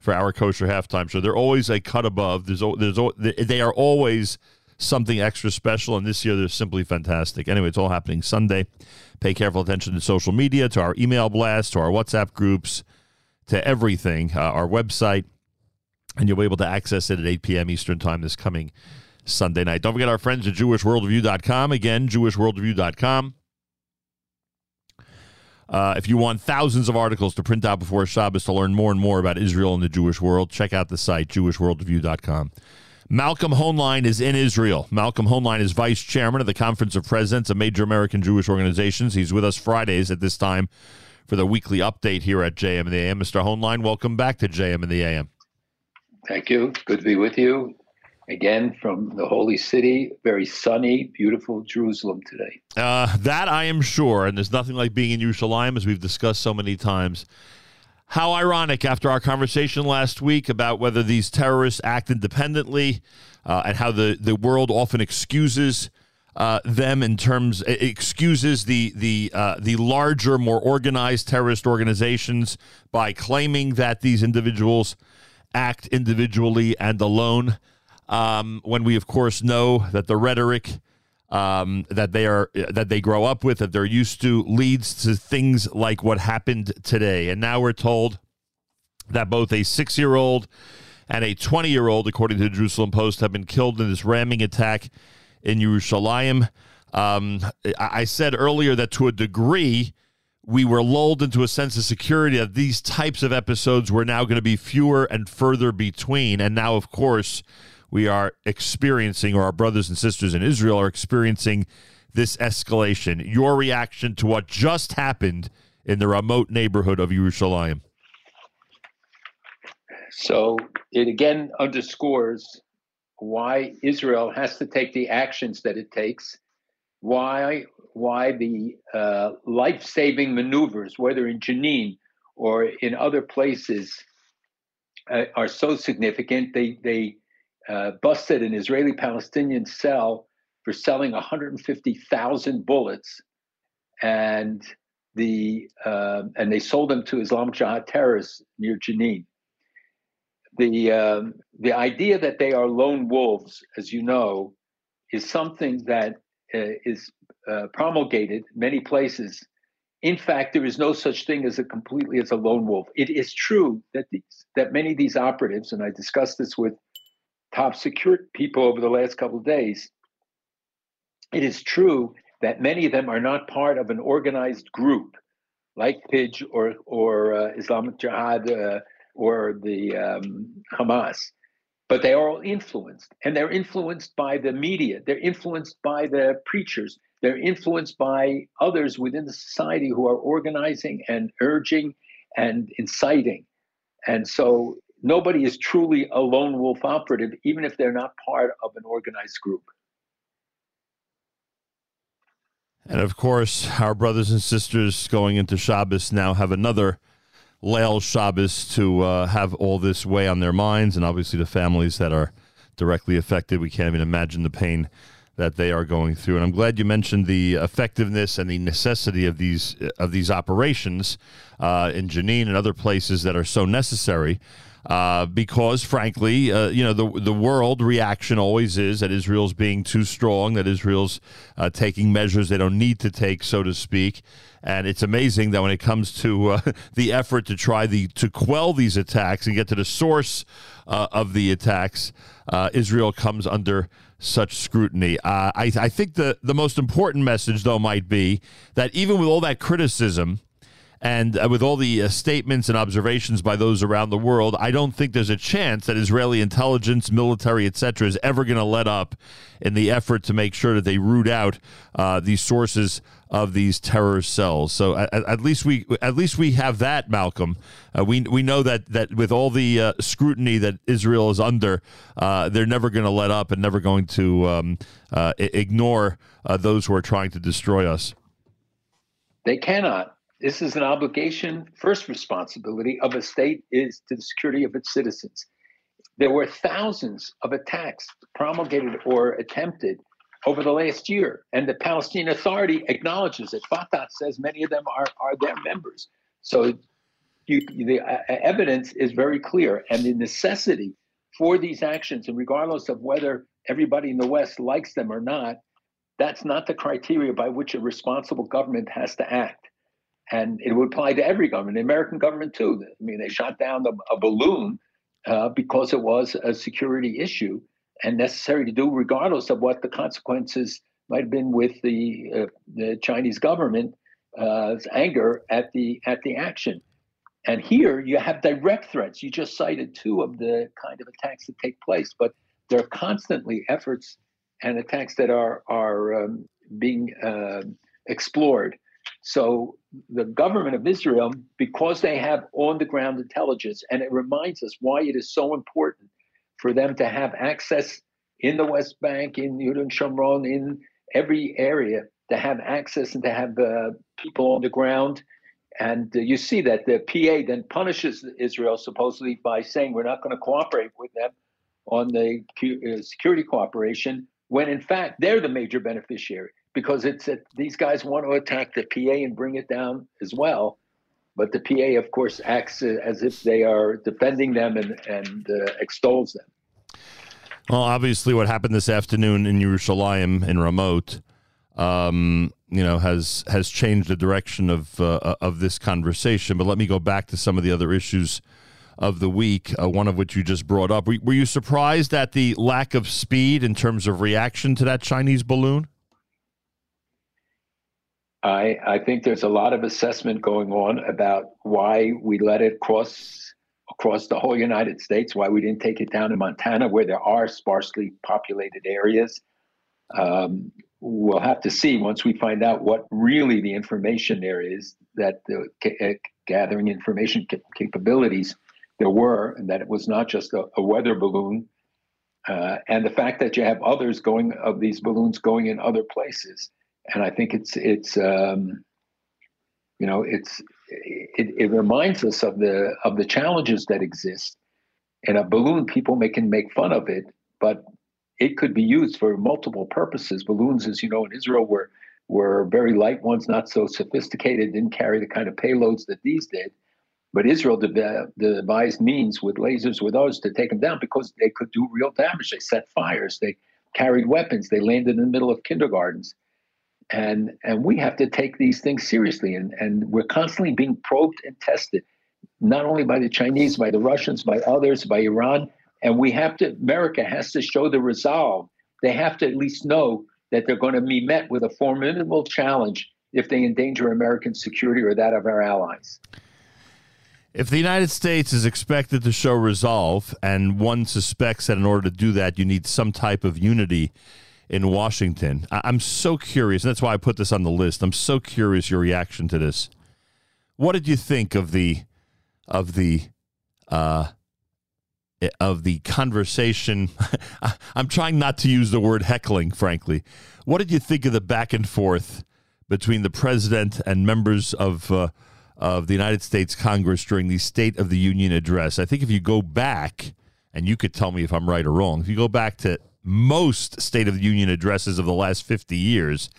for our kosher halftime show. They're always a cut above. There's there's they are always something extra special, and this year they're simply fantastic. Anyway, it's all happening Sunday. Pay careful attention to social media, to our email blast, to our WhatsApp groups, to everything, uh, our website, and you'll be able to access it at 8 p.m. Eastern Time this coming Sunday night. Don't forget our friends at JewishWorldReview.com. Again, JewishWorldReview.com. Uh, if you want thousands of articles to print out before Shabbos to learn more and more about Israel and the Jewish world, check out the site, JewishWorldReview.com. Malcolm Hoenlein is in Israel. Malcolm Hoenlein is vice chairman of the Conference of Presidents of Major American Jewish Organizations. He's with us Fridays at this time for the weekly update here at JM in the AM. Mr. Hoenlein, welcome back to JM in the AM. Thank you. Good to be with you again from the holy city. Very sunny, beautiful Jerusalem today. Uh, that I am sure, and there's nothing like being in Jerusalem, as we've discussed so many times. How ironic after our conversation last week about whether these terrorists act independently uh, and how the, the world often excuses uh, them in terms excuses the the uh, the larger, more organized terrorist organizations by claiming that these individuals act individually and alone. Um, when we, of course, know that the rhetoric um, that they are that they grow up with, that they're used to, leads to things like what happened today. And now we're told that both a six-year-old and a 20-year-old, according to the Jerusalem Post, have been killed in this ramming attack in Yerushalayim. Um, I said earlier that to a degree, we were lulled into a sense of security that these types of episodes were now going to be fewer and further between. And now, of course, we are experiencing, or our brothers and sisters in Israel are experiencing this escalation. Your reaction to what just happened in the Ramot neighborhood of Yerushalayim? So it again underscores why Israel has to take the actions that it takes, why why the uh, life-saving maneuvers, whether in Jenin or in other places, uh, are so significant. They they uh, busted an Israeli-Palestinian cell for selling 150,000 bullets, and the uh, and they sold them to Islamic Jihad terrorists near Jenin. The um, the idea that they are lone wolves, as you know, is something that uh, is uh, promulgated many places. In fact, there is no such thing as a completely as a lone wolf. It is true that these, that many of these operatives, and I discussed this with top security people over the last couple of days. It is true that many of them are not part of an organized group like PIJ or or uh, Islamic Jihad uh, or the um, Hamas, but they are all influenced, and they're influenced by the media. They're influenced by the preachers. They're influenced by others within the society who are organizing and urging and inciting. And so nobody is truly a lone wolf operative, even if they're not part of an organized group. And of course, our brothers and sisters going into Shabbos now have another Leil Shabbos to uh, have all this weigh on their minds, and obviously the families that are directly affected. We can't even imagine the pain that they are going through. And I'm glad you mentioned the effectiveness and the necessity of these of these operations uh, in Jenin and other places that are so necessary. Uh, because, frankly, uh, you know the the world reaction always is that Israel's being too strong, that Israel's uh, taking measures they don't need to take, so to speak. And it's amazing that when it comes to uh, the effort to try the to quell these attacks and get to the source uh, of the attacks, Israel comes under such scrutiny. I, I think the, the most important message, though, might be that even with all that criticism and uh, with all the uh, statements and observations by those around the world, I don't think there's a chance that Israeli intelligence, military, etc., is ever going to let up in the effort to make sure that they root out uh, these sources of these terror cells. So at, at, least we at least we have that, Malcolm. Uh, we we know that that with all the uh, scrutiny that Israel is under, uh, they're never going to let up and never going to um, uh, ignore uh, those who are trying to destroy us. They cannot. This is an obligation. First responsibility of a state is to the security of its citizens. There were thousands of attacks promulgated or attempted over the last year. And the Palestinian Authority acknowledges it. Fatah says many of them are, are their members. So you, the uh, evidence is very clear. And the necessity for these actions, and regardless of whether everybody in the West likes them or not, that's not the criteria by which a responsible government has to act. And it would apply to every government, the American government too. I mean, they shot down the, a balloon uh, because it was a security issue and necessary to do, regardless of what the consequences might have been with the uh, the Chinese government's uh, anger at the at the action. And here you have direct threats. You just cited two of the kind of attacks that take place, but there are constantly efforts and attacks that are are um, being uh, explored. So the government of Israel, because they have on the ground intelligence, and it reminds us why it is so important for them to have access in the West Bank, in and Shomron, in every area, to have access and to have uh, people on the ground. And uh, you see that the PA then punishes Israel supposedly by saying we're not going to cooperate with them on the uh, security cooperation, when in fact they're the major beneficiary because it's that these guys want to attack the PA and bring it down as well. But the PA, of course, acts as if they are defending them and, and uh, extols them. Well, obviously, what happened this afternoon in Yerushalayim in Ramot, um, you know, has has changed the direction of uh, of this conversation. But let me go back to some of the other issues of the week. Uh, one of which you just brought up. Were you surprised at the lack of speed in terms of reaction to that Chinese balloon? I, I think there's a lot of assessment going on about why we let it cross across the whole United States, why we didn't take it down in Montana, where there are sparsely populated areas. Um, we'll have to see once we find out what really the information there is that the uh, gathering information capabilities there were, and that it was not just a, a weather balloon. Uh, and the fact that you have others going of these balloons going in other places and I think it's it's um, you know it's it, it reminds us of the of the challenges that exist. And a balloon, people may can make fun of it, but it could be used for multiple purposes. Balloons, as you know, in Israel were were very light ones, not so sophisticated, didn't carry the kind of payloads that these did. But Israel devised means with lasers, with others, to take them down because they could do real damage. They set fires, they carried weapons, they landed in the middle of kindergartens and and we have to take these things seriously and and we're constantly being probed and tested not only by the chinese by the russians by others by iran and we have to america has to show the resolve. They have to at least know that they're going to be met with a formidable challenge if they endanger american security or that of our allies. If the United States is expected to show resolve, and one suspects that in order to do that, you need some type of unity in Washington, I- I'm so curious. And that's why I put this on the list. I'm so curious your reaction to this. What did you think of the of the uh, of the conversation? I'm trying not to use the word heckling, frankly. What did you think of the back and forth between the president and members of uh, of the United States Congress during the State of the Union address? I think if you go back, and you could tell me if I'm right or wrong, if you go back to most State of the Union addresses of the last 50 years,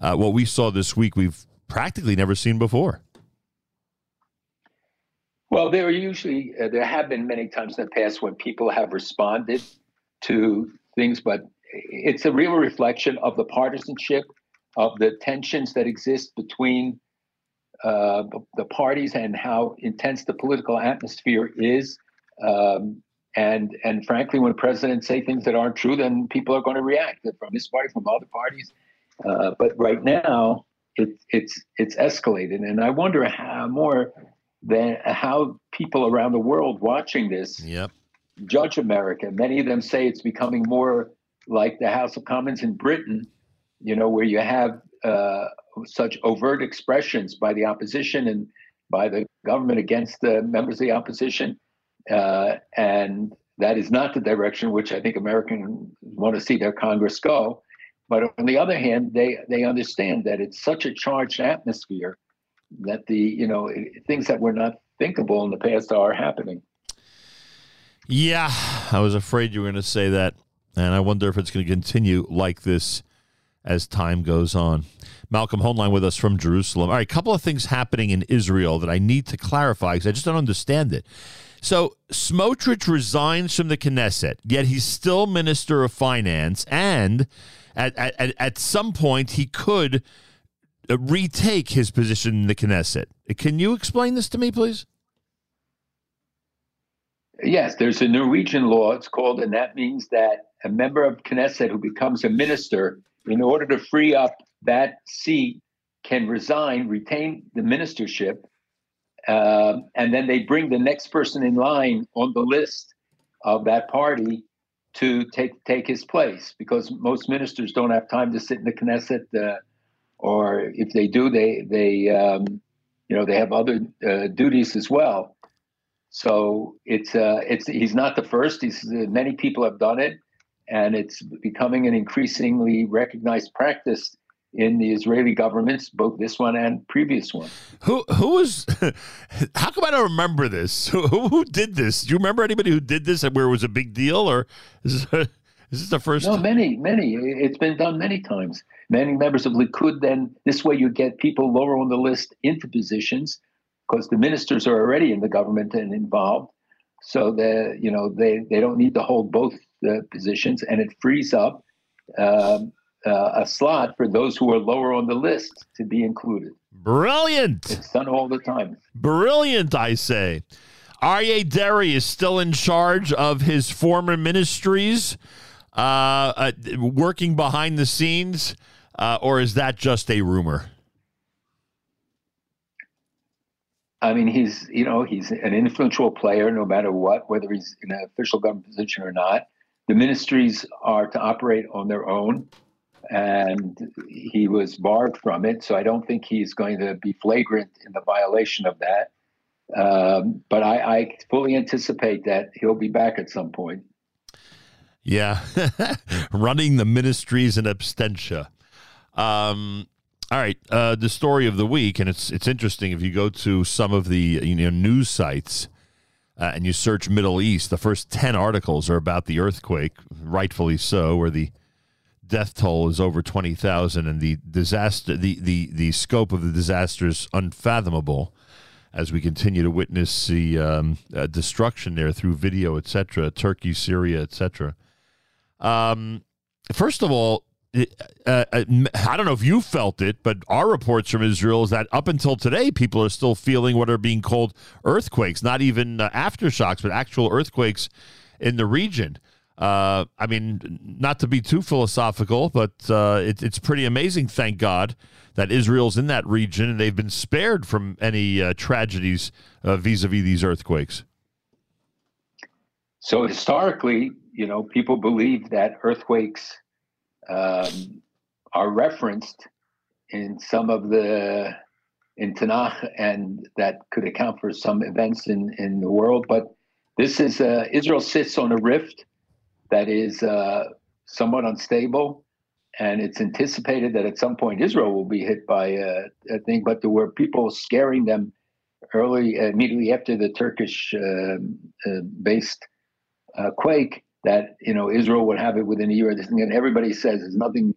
uh, what we saw this week, we've practically never seen before. Well, there are usually uh, there have been many times in the past when people have responded to things, but it's a real reflection of the partisanship, of the tensions that exist between uh, the, parties, and how intense the political atmosphere is. Um, and and frankly, when presidents say things that aren't true, then people are going to react from this party, from other parties. Uh, but right now, it's it's it's escalated, and I wonder how more than how people around the world watching this yep. judge America. Many of them say it's becoming more like the House of Commons in Britain, you know, where you have uh, such overt expressions by the opposition and by the government against the members of the opposition. Uh, and that is not the direction which I think Americans want to see their Congress go. But on the other hand, they, they understand that it's such a charged atmosphere that the you know things that were not thinkable in the past are happening. Yeah, I was afraid you were going to say that, and I wonder if it's going to continue like this as time goes on. Malcolm Hoenlein with us from Jerusalem. All right, a couple of things happening in Israel that I need to clarify because I just don't understand it. So Smotrich resigns from the Knesset, yet he's still Minister of Finance, and at, at, at some point he could uh, retake his position in the Knesset. Can you explain this to me, please? Yes, there's a Norwegian law. It's called, and that means that a member of Knesset who becomes a minister, in order to free up that seat, can resign, retain the ministership, uh, and then they bring the next person in line on the list of that party to take take his place. Because most ministers don't have time to sit in the Knesset, uh, or if they do, they they um, you know they have other uh, duties as well. So it's uh, it's he's not the first. He's many people have done it, and it's becoming an increasingly recognized practice in the Israeli governments, both this one and previous one. Who who was? How come I don't remember this? Who, who did this? Do you remember anybody who did this and where it was a big deal, or is this, is this the first? No, many, many. It's been done many times. Many members of Likud. Then this way you get people lower on the list into positions because the ministers are already in the government and involved. So that you know they they don't need to hold both uh, positions, and it frees up um, uh, a slot for those who are lower on the list to be included. Brilliant! It's done all the time. Brilliant, I say. Aryeh Deri is still in charge of his former ministries, uh, uh, working behind the scenes, uh, or is that just a rumor? I mean, he's you know he's an influential player no matter what, whether he's in an official government position or not. The ministries are to operate on their own, and he was barred from it. So I don't think he's going to be flagrant in the violation of that. Um, but I, I fully anticipate that he'll be back at some point. Yeah, running the ministries in absentia. Um, all right, uh, the story of the week, and it's it's interesting if you go to some of the you know news sites uh, and you search Middle East, the first ten articles are about the earthquake, rightfully so, where the death toll is over twenty thousand, and the disaster, the the the scope of the disaster is unfathomable. As we continue to witness the um, uh, destruction there through video, etc., Turkey, Syria, etc. Um, first of all, uh, uh, I don't know if you felt it, but our reports from Israel is that up until today, people are still feeling what are being called earthquakes, not even uh, aftershocks, but actual earthquakes in the region. Uh, I mean, not to be too philosophical, but uh, it, it's pretty amazing, thank God, that Israel's in that region and they've been spared from any uh, tragedies vis a vis these earthquakes. So historically, you know, people believe that earthquakes um, are referenced in some of the in Tanakh, and that could account for some events in in the world. But this is uh, Israel sits on a rift that is uh, somewhat unstable, and it's anticipated that at some point Israel will be hit by a, a thing. But there were people scaring them early, immediately after the Turkish uh, uh based uh, quake that you know Israel would have it within a year. And everybody says there's nothing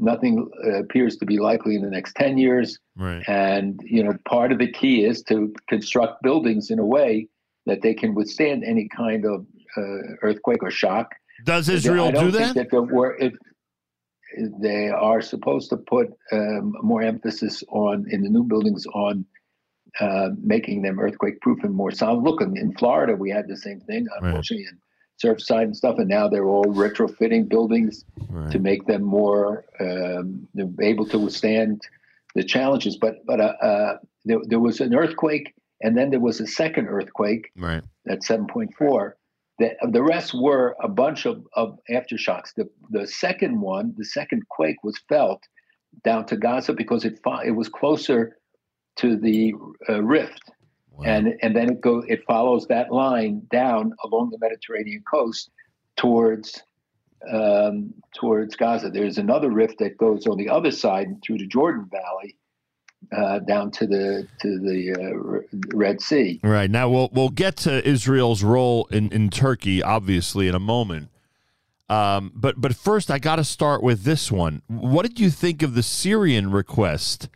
nothing uh, appears to be likely in the next 10 years right and you know part of the key is to construct buildings in a way that they can withstand any kind of uh, earthquake or shock does israel I don't do think that, that they are supposed to put um, more emphasis on in the new buildings on uh, making them earthquake proof and more solid. Look, in, in Florida, we had the same thing, unfortunately, in Surfside and stuff, and now they're all retrofitting buildings right. to make them more um, able to withstand the challenges. But but uh, uh, there, there was an earthquake, and then there was a second earthquake right at 7.4. The, the rest were a bunch of, of aftershocks. The the second one, the second quake, was felt down to Gaza because it it was closer to the uh, rift and and then it go it follows that line down along the Mediterranean coast towards um, towards Gaza. There's another rift that goes on the other side through the Jordan Valley. Uh, down to the to the uh, Red Sea. Right now, we'll we'll get to Israel's role in, in Turkey, obviously, in a moment. Um, but but first, I got to start with this one. What did you think of the Syrian request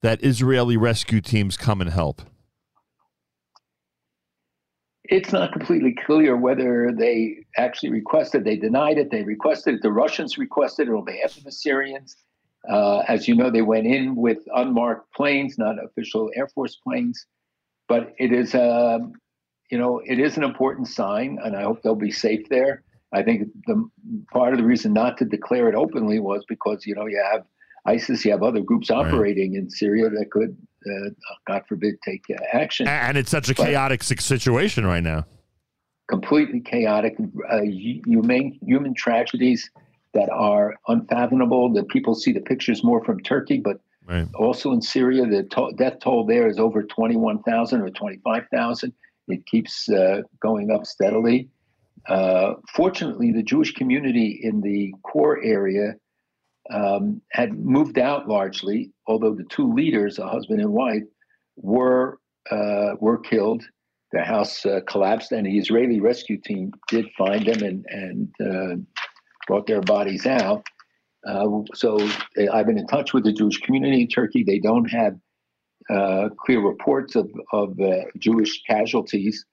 that Israeli rescue teams come and help? it's not completely clear whether they actually requested. They denied it. They requested it. The Russians requested it on behalf of the Syrians. Uh, as you know, they went in with unmarked planes, not official Air Force planes. But it is, uh, you know, it is an important sign, and I hope they'll be safe there. I think the part of the reason not to declare it openly was because you know you have ISIS, you have other groups operating right. in Syria that could uh, God forbid, take uh, action. And it's such a but chaotic situation right now. Completely chaotic, uh, human human tragedies that are unfathomable. That people see the pictures more from Turkey, but right. also in Syria, the to- death toll there is over twenty one thousand or twenty five thousand. It keeps uh, going up steadily. Uh, fortunately, the Jewish community in the core area um, had moved out largely, although the two leaders, a husband and wife, were uh, were killed. Their house uh, collapsed, and the Israeli rescue team did find them and and uh, brought their bodies out. Uh, so I've been in touch with the Jewish community in Turkey. They don't have uh, clear reports of of uh, Jewish casualties.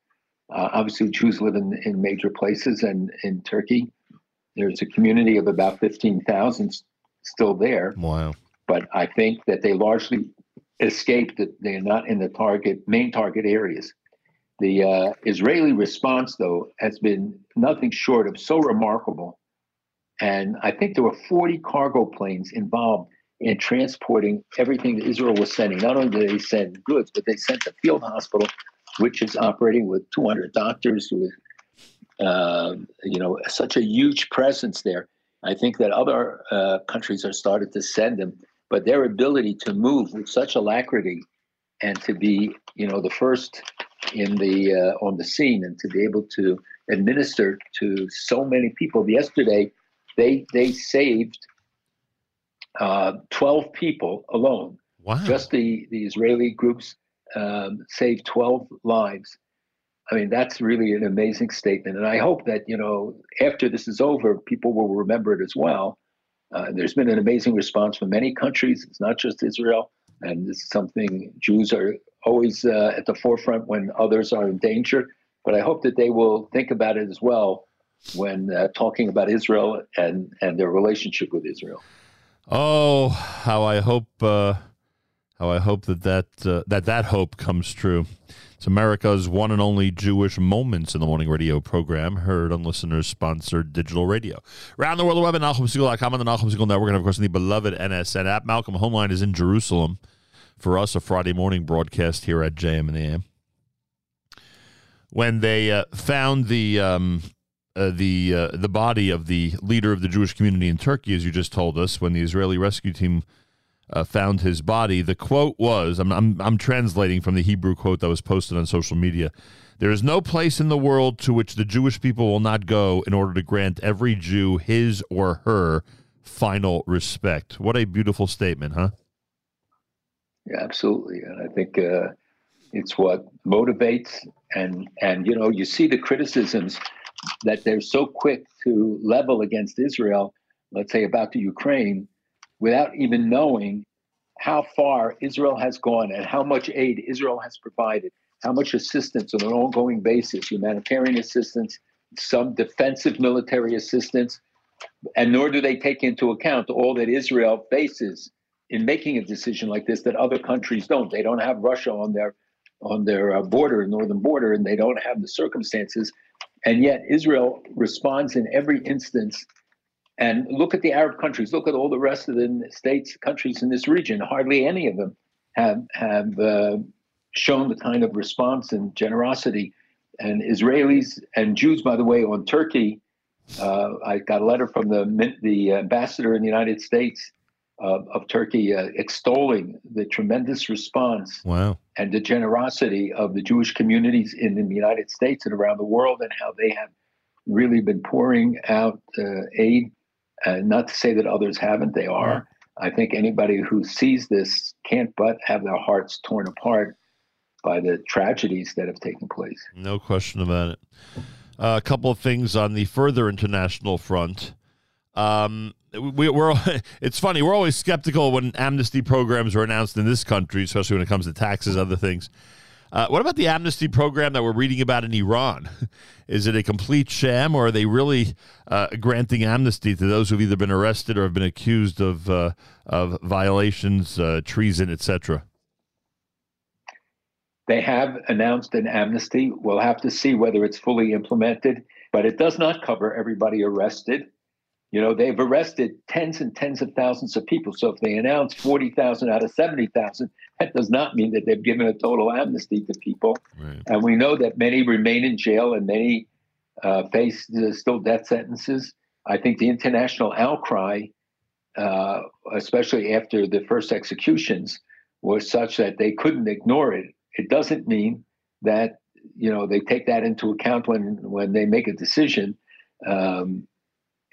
obviously, Jews live in, in major places, and in Turkey, there's a community of about fifteen thousand still there. Wow. But I think that they largely escaped that they're not in the target main target areas. The uh, Israeli response, though, has been nothing short of so remarkable. And I think there were 40 cargo planes involved in transporting everything that Israel was sending. Not only did they send goods, but they sent the field hospital, which is operating with 200 doctors, with uh, you know such a huge presence there. I think that other uh, countries are started to send them, but their ability to move with such alacrity and to be, you know, the first in the uh, on the scene and to be able to administer to so many people. Yesterday, they they saved uh, twelve people alone. Wow! Just the the Israeli groups um, saved twelve lives I mean, that's really an amazing statement. And I hope that, you know, after this is over, people will remember it as well. Uh, there's been an amazing response from many countries. It's not just Israel. And this is something Jews are always uh, at the forefront when others are in danger. But I hope that they will think about it as well when uh, talking about Israel and, and their relationship with Israel. Oh, how I hope uh, How I hope that that uh, that that hope comes true. It's America's one and only Jewish Moments in the Morning radio program, heard on listeners sponsored digital radio. Around the world, the web at NachumSegal.com on the Nachum Segal Network, and of course, in the beloved NSN app. Malcolm Hoenlein is in Jerusalem for us, a Friday morning broadcast here at JM and AM. When they uh, found the um, uh, the uh, the body of the leader of the Jewish community in Turkey, as you just told us, when the Israeli rescue team uh, found his body, the quote was I'm, I'm, I'm translating from the Hebrew quote that was posted on social media. There is no place in the world to which the Jewish people will not go in order to grant every Jew his or her final respect. What a beautiful statement, huh? Yeah, absolutely. And I think uh, it's what motivates and and you know you see the criticisms that they're so quick to level against Israel, let's say about the Ukraine, without even knowing how far Israel has gone and how much aid Israel has provided, how much assistance on an ongoing basis, humanitarian assistance, some defensive military assistance, and nor do they take into account all that Israel faces in making a decision like this that other countries don't. They don't have Russia on their on their uh, border, northern border, and they don't have the circumstances. And yet Israel responds in every instance and look at the Arab countries. Look at all the rest of the states, countries in this region. Hardly any of them have have uh, shown the kind of response and generosity. And Israelis and Jews, by the way, on Turkey, uh, I got a letter from the the ambassador in the United States uh, of Turkey uh, extolling the tremendous response wow. and the generosity of the Jewish communities in, in the United States and around the world, and how they have really been pouring out uh, aid uh, not to say that others haven't, they are. I think anybody who sees this can't but have their hearts torn apart by the tragedies that have taken place. No question about it. Uh, a couple of things on the further international front. Um, we, are it's funny we're always skeptical when amnesty programs are announced in this country, especially when it comes to taxes, other things. Uh, what about the amnesty program that we're reading about in Iran? Is it a complete sham, or are they really uh, granting amnesty to those who've either been arrested or have been accused of uh, of violations, uh, treason, etc.? They have announced an amnesty. We'll have to see whether it's fully implemented, but it does not cover everybody arrested. You know, they've arrested tens and tens of thousands of people. So if they announce 40,000 out of 70,000, that does not mean that they've given a total amnesty to people. Right. And we know that many remain in jail and many uh, face uh, still death sentences. I think the international outcry, uh, especially after the first executions, was such that they couldn't ignore it. It doesn't mean that you know they take that into account when when they make a decision. Um,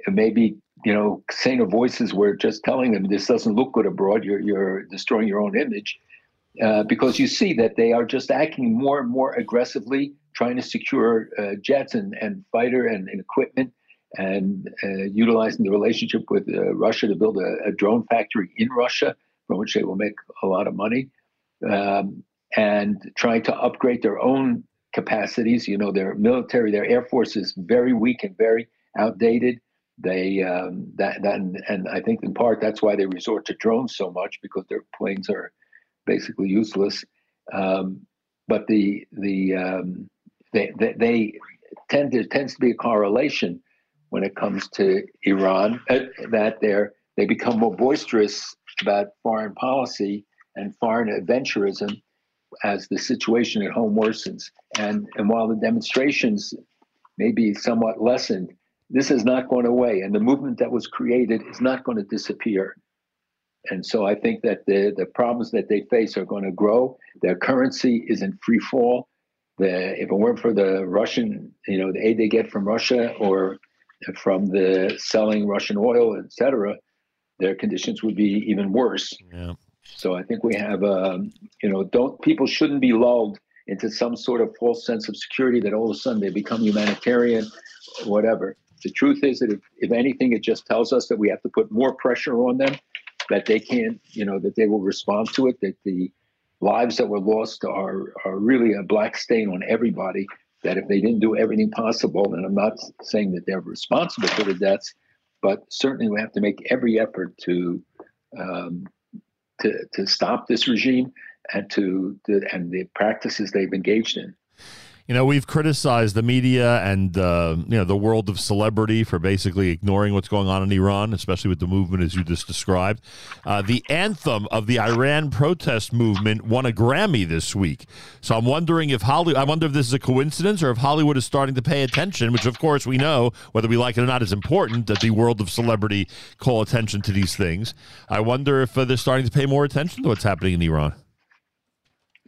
maybe you know saner voices were just telling them this doesn't look good abroad. You're you're destroying your own image. Uh, because you see that they are just acting more and more aggressively, trying to secure uh, jets and, and fighter and, and equipment, and uh, utilizing the relationship with uh, Russia to build a, a, drone factory in Russia, from which they will make a lot of money, um, and trying to upgrade their own capacities. You know, their military, their air force is very weak and very outdated. They um, that that and, and I think in part that's why they resort to drones so much because their planes are basically useless. Um, but the the um, they, they, they tend to tends to be a correlation when it comes to Iran uh, that they're they become more boisterous about foreign policy and foreign adventurism as the situation at home worsens. And and while the demonstrations may be somewhat lessened, this is not going away, and the movement that was created is not going to disappear. And so I think that the, the problems that they face are going to grow. Their currency is in free fall. The, if it weren't for the Russian, you know, the aid they get from Russia or from the selling Russian oil, et cetera, their conditions would be even worse. Yeah. So I think we have, um, you know, don't people shouldn't be lulled into some sort of false sense of security that all of a sudden they become humanitarian, whatever. The truth is that if, if anything, it just tells us that we have to put more pressure on them that they can't, you know, that they will respond to it, that the lives that were lost are, are really a black stain on everybody, that if they didn't do everything possible, and I'm not saying that they're responsible for the deaths, but certainly we have to make every effort to um, to to stop this regime and to, to and the practices they've engaged in. You know, we've criticized the media and uh, you know the world of celebrity for basically ignoring what's going on in Iran, especially with the movement as you just described. Uh, the anthem of the Iran protest movement won a Grammy this week, so I'm wondering if Hollywood. I wonder if this is a coincidence or if Hollywood is starting to pay attention, which of course we know, whether we like it or not, is important that the world of celebrity call attention to these things. I wonder if uh, they're starting to pay more attention to what's happening in Iran.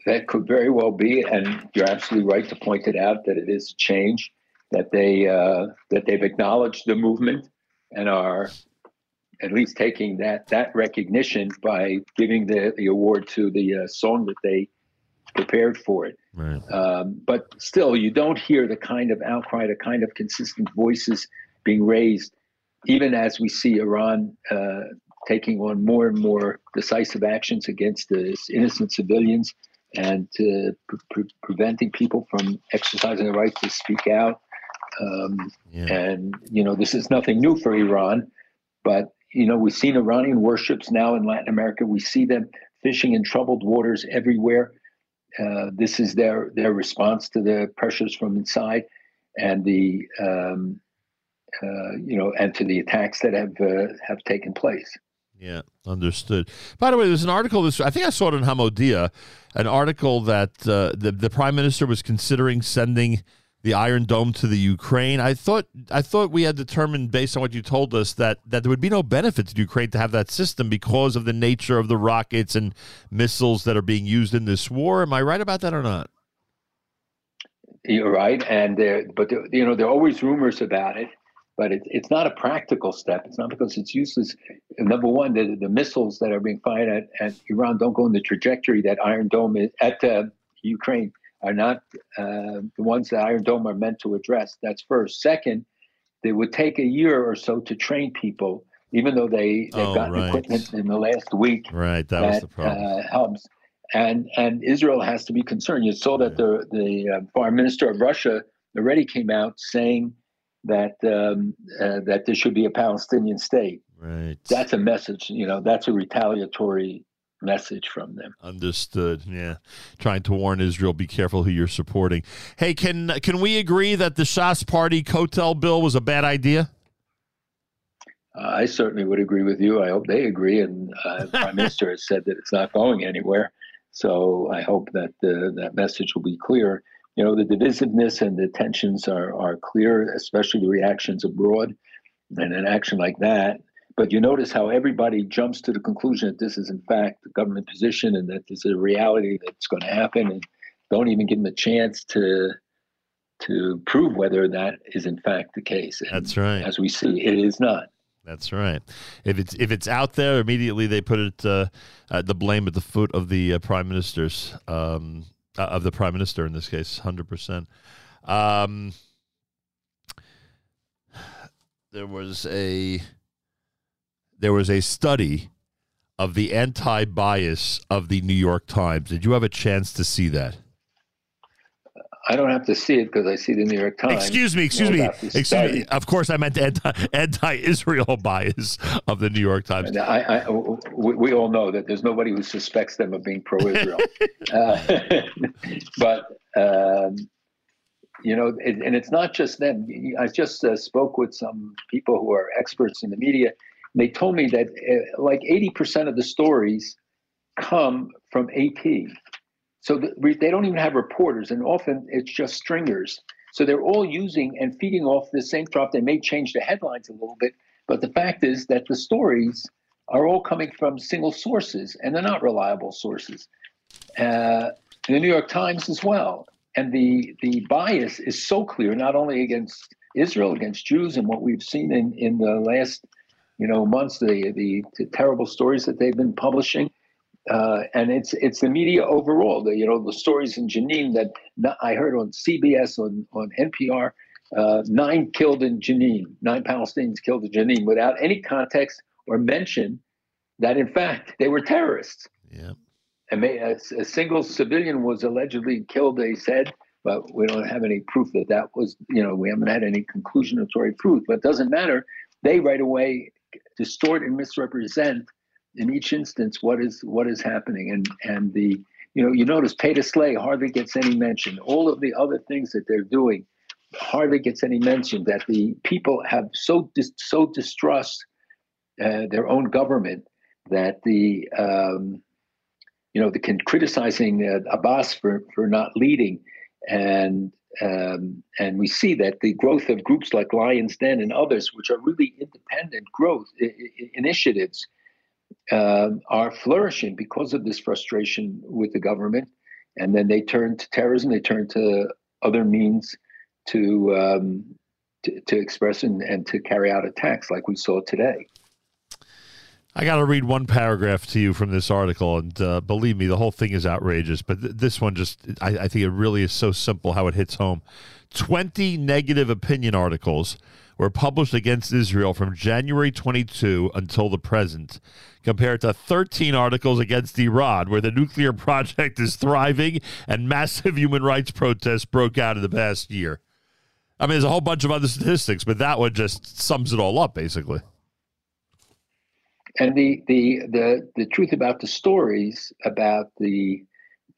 That could very well be, and you're absolutely right to point it out that it is a change that they uh, that they've acknowledged the movement and are at least taking that that recognition by giving the, the award to the uh, song that they prepared for it. Right. Um, but still, you don't hear the kind of outcry, the kind of consistent voices being raised, even as we see Iran uh, taking on more and more decisive actions against the innocent civilians and pre- pre- preventing people from exercising the right to speak out. Um, And, you know, this is nothing new for Iran, but, you know, we've seen Iranian warships now in Latin America. We see them fishing in troubled waters everywhere. Uh, this is their, their response to the pressures from inside and the, um, uh, you know, and to the attacks that have, uh, have taken place. Yeah, understood. By the way, there's an article. This I think I saw it in Hamodia, an article that uh, the the prime minister was considering sending the Iron Dome to the Ukraine. I thought I thought we had determined, based on what you told us, that that there would be no benefit to Ukraine to have that system because of the nature of the rockets and missiles that are being used in this war. Am I right about that or not? You're right, and there, but there, you know there are always rumors about it, but it, it's not a practical step. It's not because it's useless. Number one, the, the missiles that are being fired at, at Iran don't go in the trajectory that Iron Dome is at uh, Ukraine are not uh, the ones that Iron Dome are meant to address. That's first. Second, it would take a year or so to train people, even though they they've Oh, gotten right. equipment in the last week Right, that was the problem. uh, helps. And and Israel has to be concerned. You saw that the the uh, foreign minister of Russia already came out saying that um, uh, that there should be a Palestinian state. Right. That's a message. You know, that's a retaliatory message from them. Understood. Yeah, trying to warn Israel: be careful who you're supporting. Hey, can can we agree that the Shas Party Kotel bill was a bad idea? Uh, I certainly would agree with you. I hope they agree. And uh, the Prime Minister has said that it's not going anywhere. So I hope that uh, that message will be clear. You know, the divisiveness and the tensions are, are clear, especially the reactions abroad and an action like that. But you notice how everybody jumps to the conclusion that this is, in fact, the government position and that this is a reality that's going to happen and don't even give them a chance to to prove whether that is, in fact, the case. And That's right. As we see, it is not. That's right. If it's if it's out there, immediately they put it uh, uh, the blame at the foot of the uh, prime minister's um, uh, of the prime minister in this case, hundred percent. Um, there was a there was a study of the anti-bias of the New York Times. Did you have a chance to see that? I don't have to see it because I see the New York Times. Excuse me, excuse know me, excuse study. me. Of course, I meant anti anti-Israel bias of the New York Times. I, I, we, we all know that there's nobody who suspects them of being pro-Israel. uh, but um, you know, it, and it's not just them. I just uh, spoke with some people who are experts in the media. And they told me that uh, like 80% of the stories come from AP. So the, they don't even have reporters, and often it's just stringers. So they're all using and feeding off the same drop. They may change the headlines a little bit, but the fact is that the stories are all coming from single sources, and they're not reliable sources. Uh, the New York Times as well, and the the bias is so clear, not only against Israel, against Jews, and what we've seen in in the last you know months, the the, the terrible stories that they've been publishing uh, and it's it's the media overall. The you know the stories in Jenin that I heard on CBS on on NPR. Uh, nine killed in Jenin, nine Palestinians killed in Jenin, without any context or mention that in fact they were terrorists. Yeah. And may, a, a single civilian was allegedly killed. They said, but we don't have any proof that that was. You know, we haven't had any conclusionatory proof. But it doesn't matter. They right away distort and misrepresent in each instance what is what is happening, and and the you know you notice Pay to Slay hardly gets any mention. All of the other things that they're doing hardly gets any mention. That the people have so dis- so distrust uh, their own government that the um, you know the can criticizing uh, Abbas for for not leading, and um, and we see that the growth of groups like Lions Den and others, which are really independent growth I- I- initiatives, um, are flourishing because of this frustration with the government, and then they turn to terrorism, they turn to other means to um, to, to express and, and to carry out attacks like we saw today. I got to read one paragraph to you from this article, and uh, believe me, the whole thing is outrageous. But th- this one just, I, I think it really is so simple how it hits home. 20 negative opinion articles were published against Israel from January 22 until the present, compared to 13 articles against Iran, where the nuclear project is thriving and massive human rights protests broke out in the past year. I mean, there's a whole bunch of other statistics, but that one just sums it all up, basically. And the the the the truth about the stories about the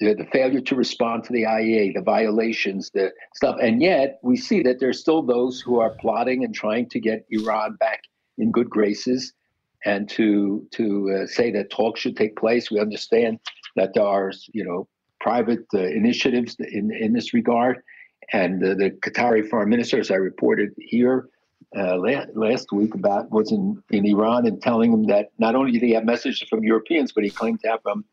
the, the failure to respond to the IAEA, the violations, the stuff, and yet we see that there's still those who are plotting and trying to get Iran back in good graces, and to to uh, say that talks should take place. We understand that there are you know private uh, initiatives in in this regard, and uh, the Qatari foreign minister, as I reported here, uh, last, last week about was in, in Iran and telling him that not only did he have messages from Europeans, but he claimed to have from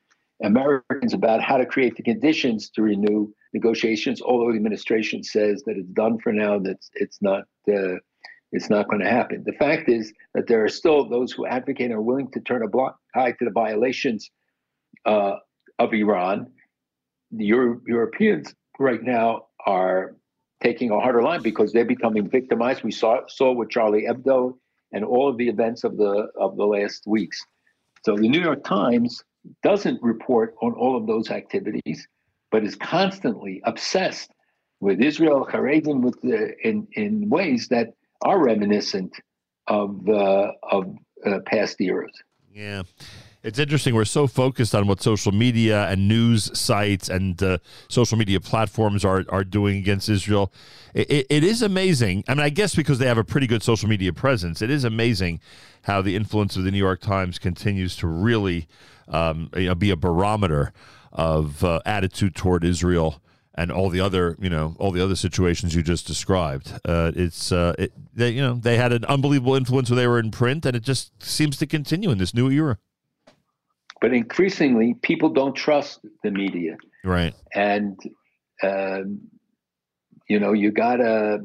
Americans about how to create the conditions to renew negotiations. Although the administration says that it's done for now, that it's not uh, it's not going to happen. The fact is that there are still those who advocate and are willing to turn a blind eye to the violations uh, of Iran. The Euro- Europeans right now are taking a harder line because they're becoming victimized. We saw saw with Charlie Hebdo and all of the events of the of the last weeks. So the New York Times doesn't report on all of those activities, but is constantly obsessed with Israel, Haredim, with the, in in ways that are reminiscent of uh, of uh, past eras. Yeah. It's interesting. We're so focused on what social media and news sites and uh, social media platforms are, are doing against Israel. It, it, it is amazing. I mean, I guess because they have a pretty good social media presence, it is amazing how the influence of the New York Times continues to really um, you know, be a barometer of uh, attitude toward Israel and all the other, you know, all the other situations you just described. Uh, it's, uh, it, they, you know, they had an unbelievable influence when they were in print, and it just seems to continue in this new era. But increasingly, people don't trust the media. Right. and um, you know you gotta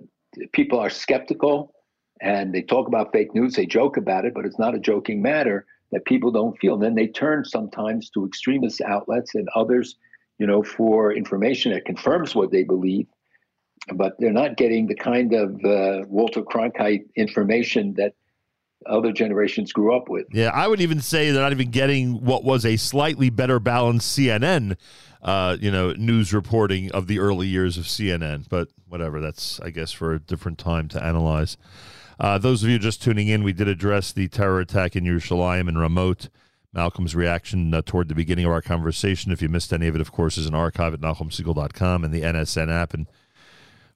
people are skeptical and they talk about fake news they joke about it but it's not a joking matter that people don't feel and then they turn sometimes to extremist outlets and others you know for information that confirms what they believe but they're not getting the kind of uh, walter cronkite information that other generations grew up with Yeah, I would even say they're not even getting what was a slightly better balanced CNN, uh, you know, news reporting of the early years of CNN. But whatever, that's I guess for a different time to analyze. Uh, those of you just tuning in, we did address the terror attack in Yerushalayim and Ramot. Malcolm's reaction uh, toward the beginning of our conversation. If you missed any of it, of course, is an archive at NachumSegal.com and the NSN app. And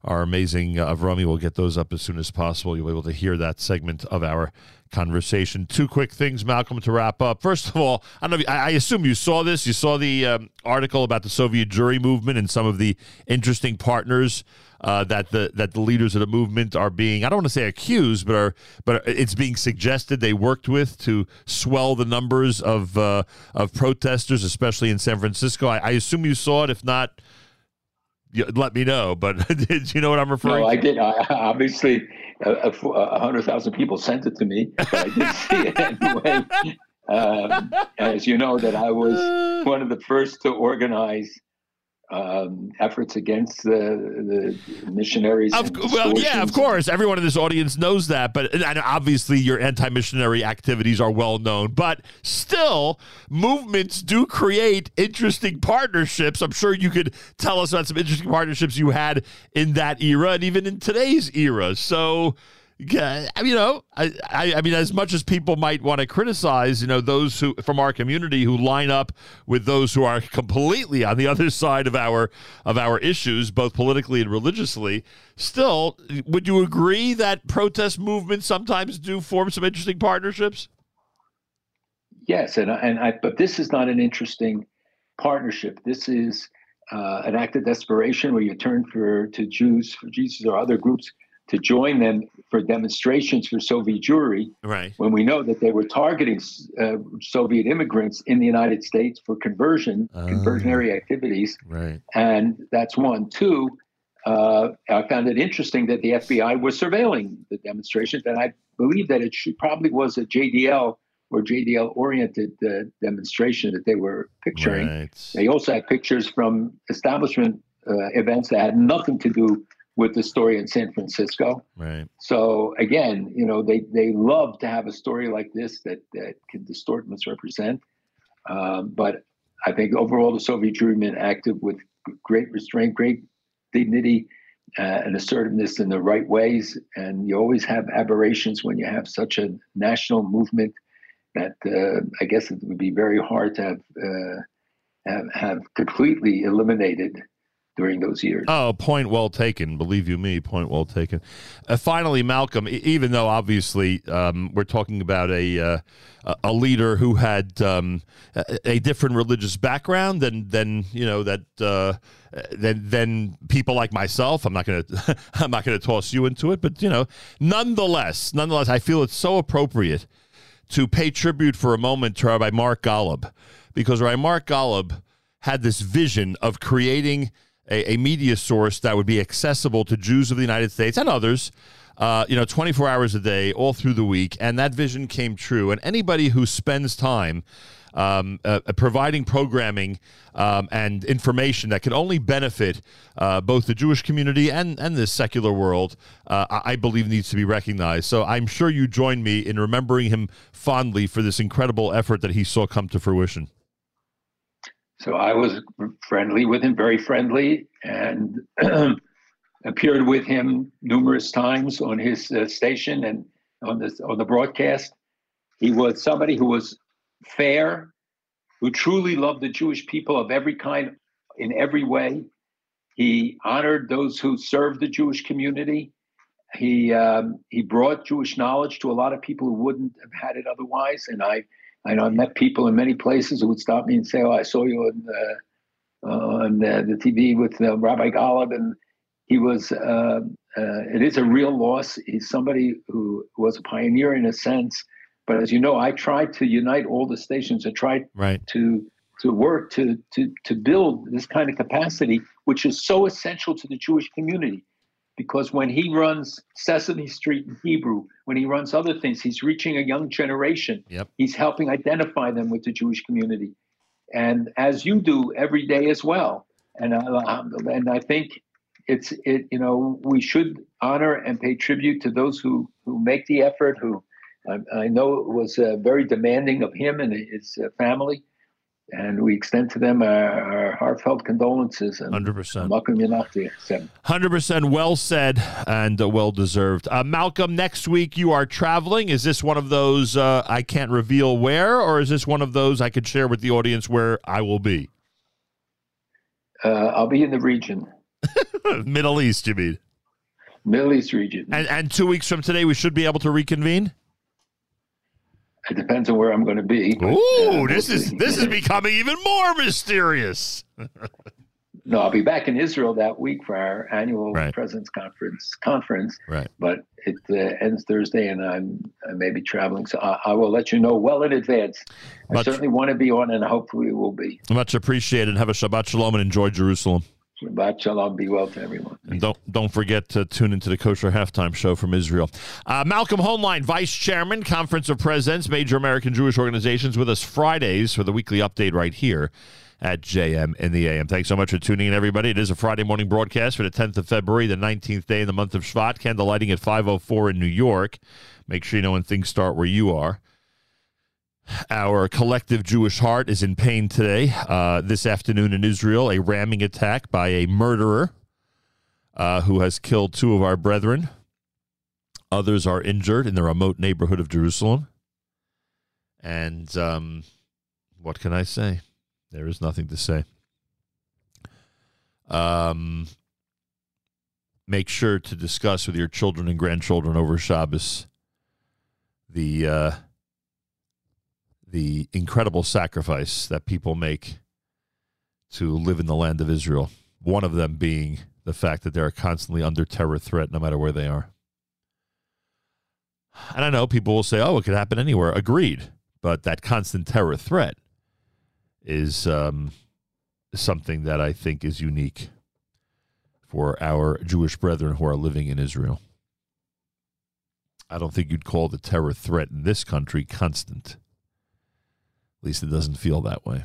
our amazing uh, Avrami will get those up as soon as possible. You'll be able to hear that segment of our conversation. Two quick things, Malcolm, to wrap up. First of all, I don't know. I assume you saw this. You saw the um, article about the Soviet Jewry movement and some of the interesting partners uh, that the that the leaders of the movement are being. I don't want to say accused, but are but it's being suggested they worked with to swell the numbers of uh, of protesters, especially in San Francisco. I, I assume you saw it. If not. Let me know, but did you know what I'm referring no, to? I did. I, obviously, a, hundred thousand people sent it to me, but I did see it anyway. Um, as you know, that I was one of the first to organize um, efforts against the, the missionaries. Of, well, yeah, of course. Everyone in this audience knows that, but and obviously your anti-missionary activities are well known. But still, movements do create interesting partnerships. I'm sure you could tell us about some interesting partnerships you had in that era and even in today's era. So, Yeah, you know, I, I, I mean, as much as people might want to criticize, you know, those who from our community who line up with those who are completely on the other side of our of our issues, both politically and religiously, still, would you agree that protest movements sometimes do form some interesting partnerships? Yes, and I- and I, but this is not an interesting partnership. This is uh, an act of desperation where you turn for to Jews, for Jesus, or other groups to join them for demonstrations for Soviet Jewry. Right. When we know that they were targeting uh, Soviet immigrants in the United States for conversion, conversionary activities, Right. and that's one. Two, uh, I found it interesting that the FBI was surveilling the demonstrations, and I believe that it should, probably was a JDL or JDL oriented uh, demonstration that they were picturing. Right. They also had pictures from establishment uh, events that had nothing to do with the story in San Francisco. Right. So again, you know, they they love to have a story like this that that can distort, misrepresent. Um, but I think overall, the Soviet Union acted with great restraint, great dignity, uh, and assertiveness in the right ways. And you always have aberrations when you have such a national movement that uh, I guess it would be very hard to have uh, have, have completely eliminated during those years. Oh, point well taken. Believe you me, point well taken. Uh, finally, Malcolm. Even though obviously um, we're talking about a uh, a- leader who had um, a, a different religious background than than you know that uh, than than people like myself. I'm not gonna I'm not gonna toss you into it, but you know, nonetheless, nonetheless, I feel it's so appropriate to pay tribute for a moment to Rabbi Mark Golub, because Rabbi Mark Golub had this vision of creating a, a media source that would be accessible to Jews of the United States and others, uh, you know, 24 hours a day, all through the week. And that vision came true. And anybody who spends time um, uh, uh, providing programming um, and information that can only benefit uh, both the Jewish community and, and the secular world, uh, I I believe needs to be recognized. So I'm sure you join me in remembering him fondly for this incredible effort that he saw come to fruition. So I was friendly with him, very friendly, and appeared with him numerous times on his uh, station and on this on the broadcast. He was somebody who was fair, who truly loved the Jewish people of every kind, in every way. He honored those who served the Jewish community. He um, he brought Jewish knowledge to a lot of people who wouldn't have had it otherwise. And I I know I met people in many places who would stop me and say, "Oh, I saw you on uh, on uh, the TV with uh, Rabbi Golub," and he was. Uh, uh, it is a real loss. He's somebody who was a pioneer in a sense, but as you know, I tried to unite all the stations. I tried Right. to to work to to to build this kind of capacity, which is so essential to the Jewish community. Because when he runs Sesame Street in Hebrew, when he runs other things, he's reaching a young generation. Yep. He's helping identify them with the Jewish community, and as you do every day as well. And I, and I think it's it. You know, we should honor and pay tribute to those who who make the effort. Who I, I know it was uh, very demanding of him and his uh, family, and we extend to them our, our heartfelt condolences. And 100%. Malcolm Yanachti. 100% well said and uh, well deserved. Uh, Malcolm, next week you are traveling. Is this one of those uh, I can't reveal where, or is this one of those I could share with the audience where I will be? uh, I'll be in the region, Middle East, you mean? Middle East region. And, and two weeks from today, we should be able to reconvene? It depends on where I'm going to be. but, Ooh, uh, this is this is becoming even more mysterious. No, I'll be back in Israel that week for our annual President's Conference. Conference, right? But it uh, ends Thursday, and I'm I may be traveling, so I, I will let you know well in advance. I certainly want to be on, and hopefully we will be. Much appreciated. Have a Shabbat Shalom and enjoy Jerusalem. Shabbat shalom. Be well to everyone. And don't don't forget to tune into the Kosher Halftime Show from Israel. Uh, Malcolm Hoenlein, Vice Chairman, Conference of Presidents, Major American Jewish Organizations, with us Fridays for the weekly update right here at JM in the AM. Thanks so much for tuning in, everybody. It is a Friday morning broadcast for the 10th of February, the 19th day in the month of Shvat. Candle lighting at 5:04 in New York. Make sure you know when things start where you are. Our collective Jewish heart is in pain today. Uh, this afternoon in Israel, a ramming attack by a murderer uh, who has killed two of our brethren Others are injured in the Ramot neighborhood of Jerusalem. And um, what can I say? There is nothing to say. Um, make sure to discuss with your children and grandchildren over Shabbos the uh, the incredible sacrifice that people make to live in the land of Israel. One of them being the fact that they are constantly under terror threat, no matter where they are. And I know people will say, "Oh, it could happen anywhere." Agreed, but that constant terror threat is um, something that I think is unique for our Jewish brethren who are living in Israel. I don't think you'd call the terror threat in this country constant. Least it doesn't feel that way.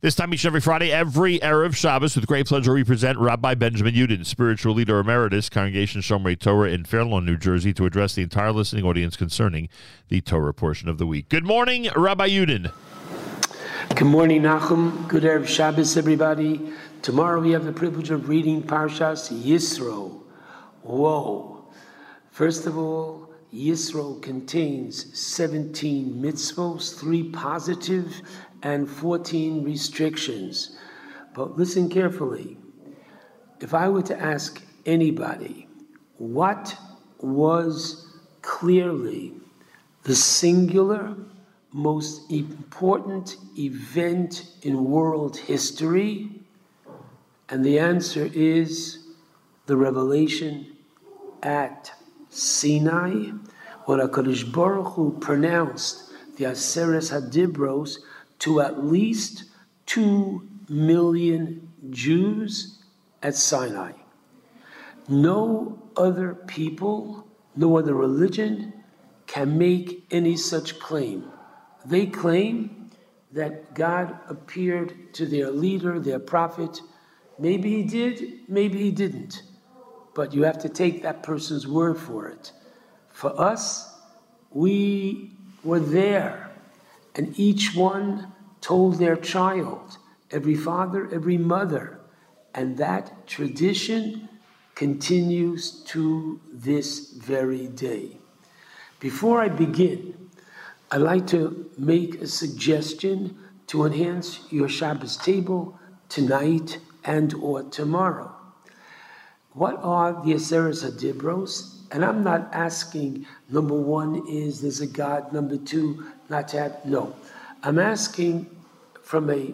This time each and every Friday, every Erev Shabbos, with great pleasure, we present Rabbi Benjamin Yudin, spiritual leader emeritus, Congregation Shomrei Torah in Fair Lawn, New Jersey, to address the entire listening audience concerning the Torah portion of the week. Good morning, Rabbi Yudin. Good morning, Nachum. Good Erev Shabbos, everybody. Tomorrow we have the privilege of reading Parshas Yisro. Whoa. First of all, Yisro contains 17 mitzvos, 3 positive and 14 restrictions. But listen carefully. If I were to ask anybody, what was clearly the singular most important event in world history? And the answer is the revelation at Sinai, when HaKadosh Baruch Hu pronounced the Aseres Hadibros to at least two million Jews at Sinai. No other people, no other religion can make any such claim. They claim that God appeared to their leader, their prophet. Maybe he did, maybe he didn't. But you have to take that person's word for it. For us, we were there, and each one told their child, every father, every mother, and that tradition continues to this very day. Before I begin, I'd like to make a suggestion to enhance your Shabbos table tonight and or tomorrow. What are the Aseres Hadibros? And I'm not asking, number one is there's a God, number two, not to have, no. I'm asking from a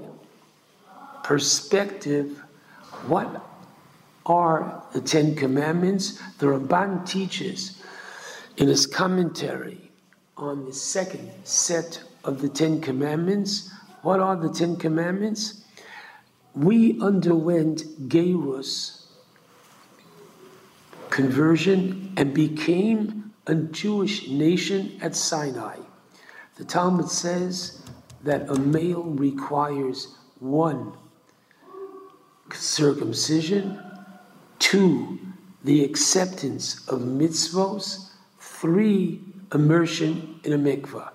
perspective, what are the Ten Commandments? The Ramban teaches in his commentary on the second set of the Ten Commandments. What are the Ten Commandments? We underwent Geirus conversion and became a Jewish nation at Sinai. The Talmud says that a male requires one circumcision, two, the acceptance of mitzvos, three, immersion in a mikvah.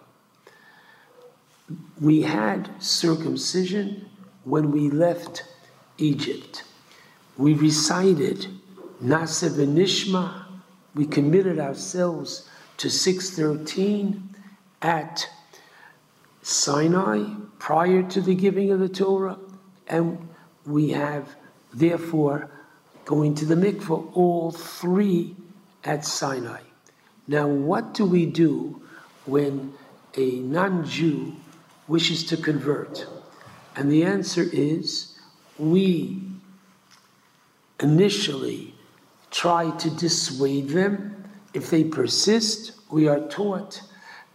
We had circumcision when we left Egypt. We recited Nase Nishma. We committed ourselves to 613 at Sinai prior to the giving of the Torah, and we have therefore going to the mikvah, all three at Sinai. Now, what do we do when a non Jew wishes to convert? And the answer is we initially try to dissuade them. If they persist, we are taught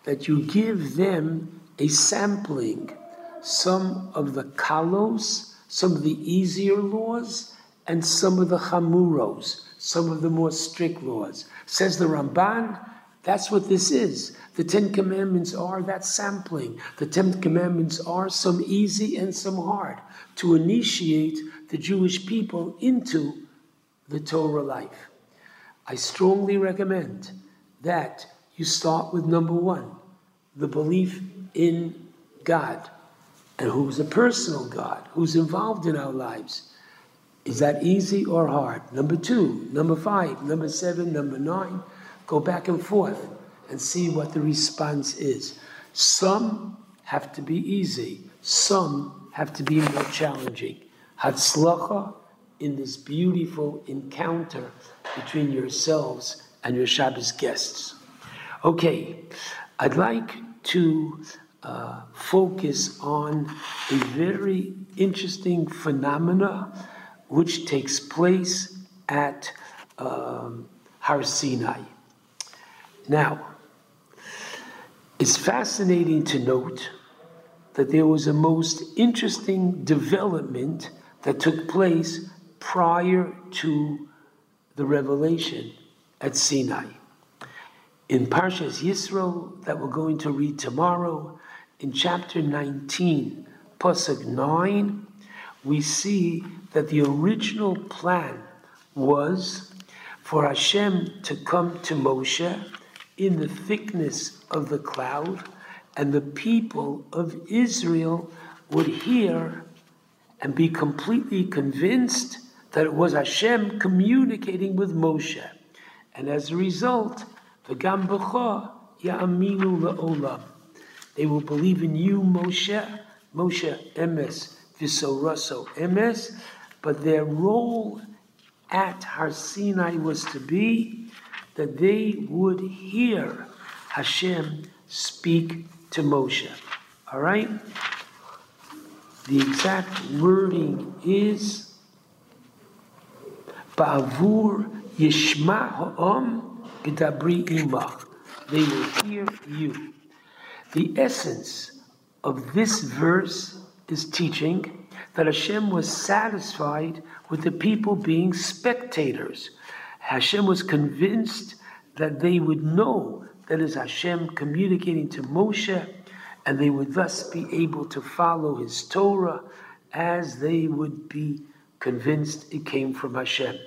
that you give them a sampling, some of the kalos, some of the easier laws, and some of the chamuros, some of the more strict laws. Says the Ramban, that's what this is. The Ten Commandments are that sampling. The Ten Commandments are some easy and some hard to initiate the Jewish people into the Torah life. I strongly recommend that you start with number one the belief in God and who's a personal God, who's involved in our lives. Is that easy or hard? Number two, number five, number seven, number nine. go back and forth and see what the response is. Some have to be easy, some have to be more challenging. Hatzlacha in this beautiful encounter between yourselves and your Shabbos guests. Okay, I'd like to uh, focus on a very interesting phenomena which takes place at um, Har Sinai. Now, it's fascinating to note that there was a most interesting development that took place prior to the revelation at Sinai. In Parshas Yisro, that we're going to read tomorrow, in chapter 19, Pasuk 9, we see that the original plan was for Hashem to come to Moshe in the thickness of the cloud, and the people of Israel would hear and be completely convinced that it was Hashem communicating with Moshe. And as a result, V'gam b'cha ya'aminu le'olam. They will believe in you, Moshe, Moshe emes, v'soraso emes, but their role at Har Sinai was to be that they would hear Hashem speak to Moshe. All right? The exact wording is Ba'avur Yishma Ha'om B'dabri Imach. They will hear you. The essence of this verse is teaching that Hashem was satisfied with the people being spectators. Hashem was convinced that they would know that is Hashem communicating to Moshe, and they would thus be able to follow his Torah as they would be convinced it came from Hashem.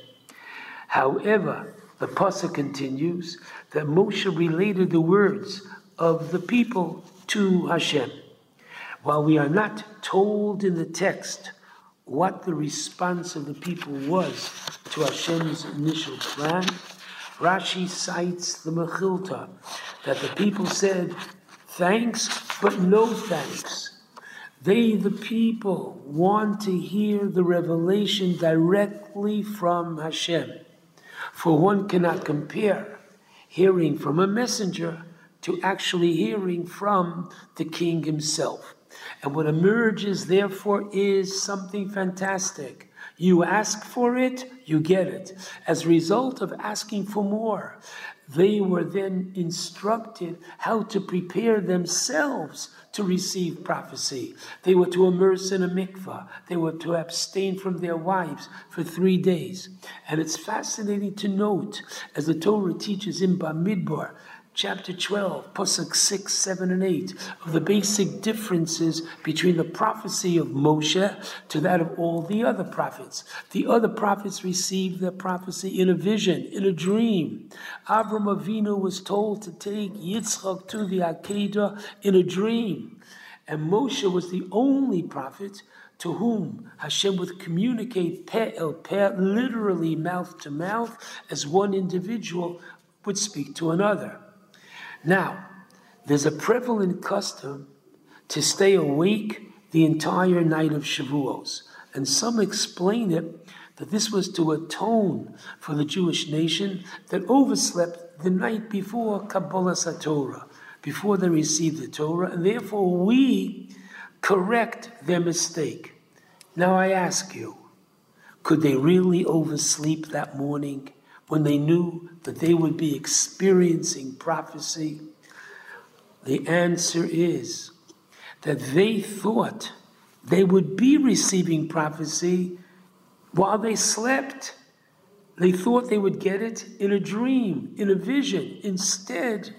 However, the pasuk continues that Moshe related the words of the people to Hashem. While we are not told in the text what the response of the people was to Hashem's initial plan, Rashi cites the Mechilta that the people said, Thanks, but no thanks. They, the people, want to hear the revelation directly from Hashem. For one cannot compare hearing from a messenger to actually hearing from the king himself. And what emerges, therefore, is something fantastic. You ask for it, you get it. As a result of asking for more, they were then instructed how to prepare themselves to receive prophecy. They were to immerse in a mikvah. They were to abstain from their wives for three days. And it's fascinating to note, as the Torah teaches in Bamidbar, chapter 12, Pasuk 6, 7, and 8, of the basic differences between the prophecy of Moshe to that of all the other prophets. The other prophets received their prophecy in a vision, in a dream. Avram Avinu was told to take Yitzchak to the Akedah in a dream. And Moshe was the only prophet to whom Hashem would communicate peh el peh, literally mouth to mouth, as one individual would speak to another. Now, there's a prevalent custom to stay awake the entire night of Shavuos. And some explain it that this was to atone for the Jewish nation that overslept the night before Kabbalas Torah, before they received the Torah, and therefore we correct their mistake. Now I ask you, could they really oversleep that morning when they knew that they would be experiencing prophecy? The answer is that they thought they would be receiving prophecy while they slept. They thought they would get it in a dream, in a vision. Instead,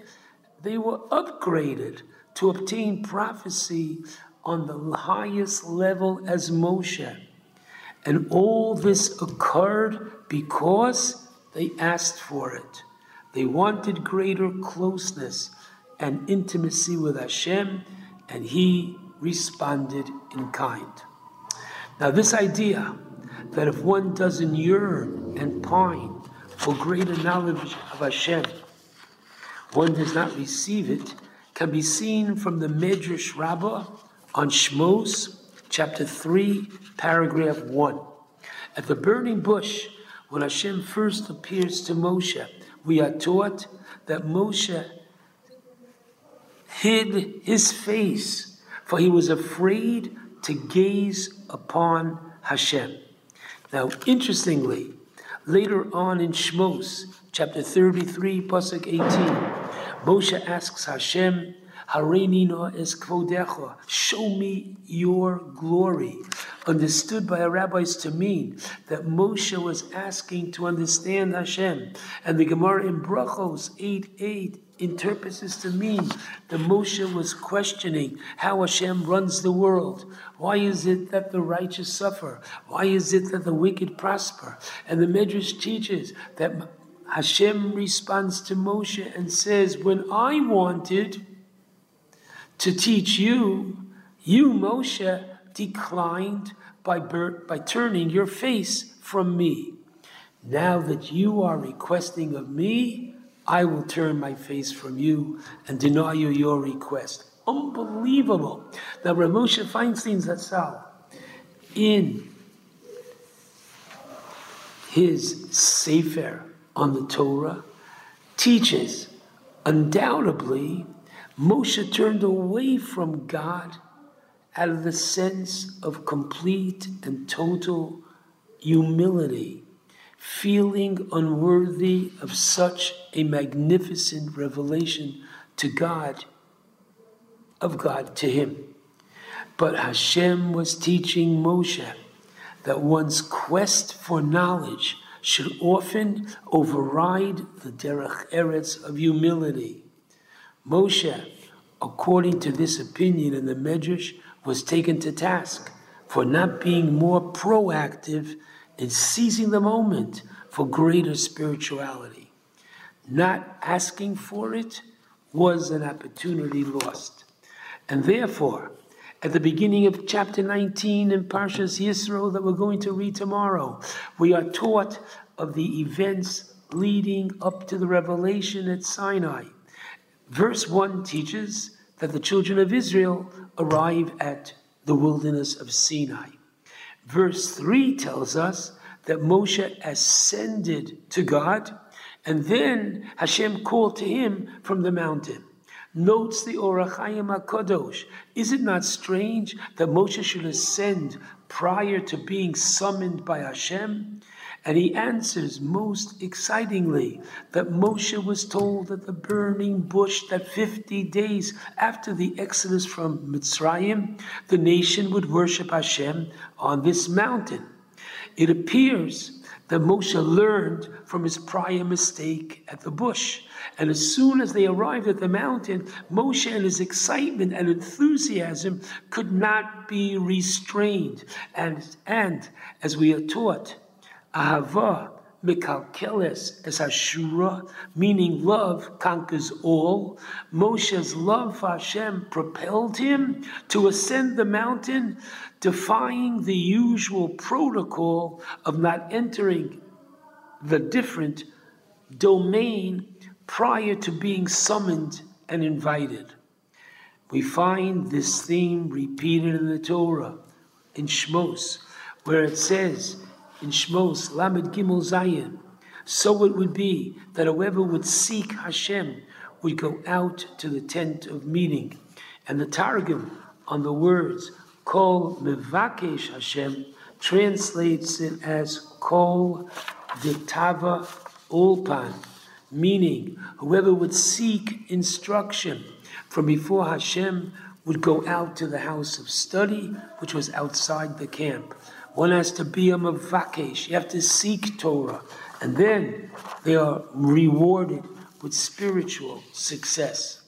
they were upgraded to obtain prophecy on the highest level as Moshe. And all this occurred because they asked for it. They wanted greater closeness and intimacy with Hashem, and He responded in kind. Now, this idea that if one doesn't yearn and pine for greater knowledge of Hashem, one does not receive it can be seen from the Medrash Rabbah on Shmos, chapter 3, paragraph 1. At the burning bush, when Hashem first appears to Moshe, we are taught that Moshe hid his face, for he was afraid to gaze upon Hashem. Now, interestingly, later on in Shmos, chapter 33, Pasuk 18, Moshe asks Hashem, Harenino es kvodecha, show me your glory. Understood by our rabbis to mean that Moshe was asking to understand Hashem. And the Gemara in Brachos 8 8 interprets this to mean that Moshe was questioning how Hashem runs the world. Why is it that the righteous suffer? Why is it that the wicked prosper? And the Medrash teaches that Hashem responds to Moshe and says, When I wanted to teach you, you, Moshe, declined by, by turning your face from me. Now that you are requesting of me, I will turn my face from you and deny you your request. Unbelievable. Now, Rav Moshe Feinstein's Zatzal, in his Sefer on the Torah, teaches undoubtedly Moshe turned away from God out of the sense of complete and total humility, feeling unworthy of such a magnificent revelation to God, of God to him. But Hashem was teaching Moshe that one's quest for knowledge should often override the derech eretz of humility. Moshe, according to this opinion in the Medrash, was taken to task for not being more proactive in seizing the moment for greater spirituality. Not asking for it was an opportunity lost. And therefore, at the beginning of chapter 19 in Parshas Yisro that we're going to read tomorrow, we are taught of the events leading up to the revelation at Sinai. Verse 1 teaches that the children of Israel arrive at the wilderness of Sinai. Verse 3 tells us that Moshe ascended to God, and then Hashem called to him from the mountain. Notes the Ohr HaChaim HaKadosh. Is it not strange that Moshe should ascend prior to being summoned by Hashem? And he answers most excitingly that Moshe was told at the burning bush that 50 days after the exodus from Mitzrayim, the nation would worship Hashem on this mountain. It appears that Moshe learned from his prior mistake at the bush. And as soon as they arrived at the mountain, Moshe and his excitement and enthusiasm could not be restrained. And, and as we are taught, Ahava mikalkeles as Ashura, meaning love conquers all. Moshe's love for Hashem propelled him to ascend the mountain, defying the usual protocol of not entering the different domain prior to being summoned and invited. We find this theme repeated in the Torah, in Shmos, where it says, in Shmos, Lamed Gimel Zayin. So it would be that whoever would seek Hashem would go out to the tent of meeting. And the Targum on the words Kol Mevakesh Hashem translates it as Kol Diktava Ulpan, meaning whoever would seek instruction from before Hashem would go out to the house of study, which was outside the camp. One has to be a mavakesh. You have to seek Torah. And then they are rewarded with spiritual success.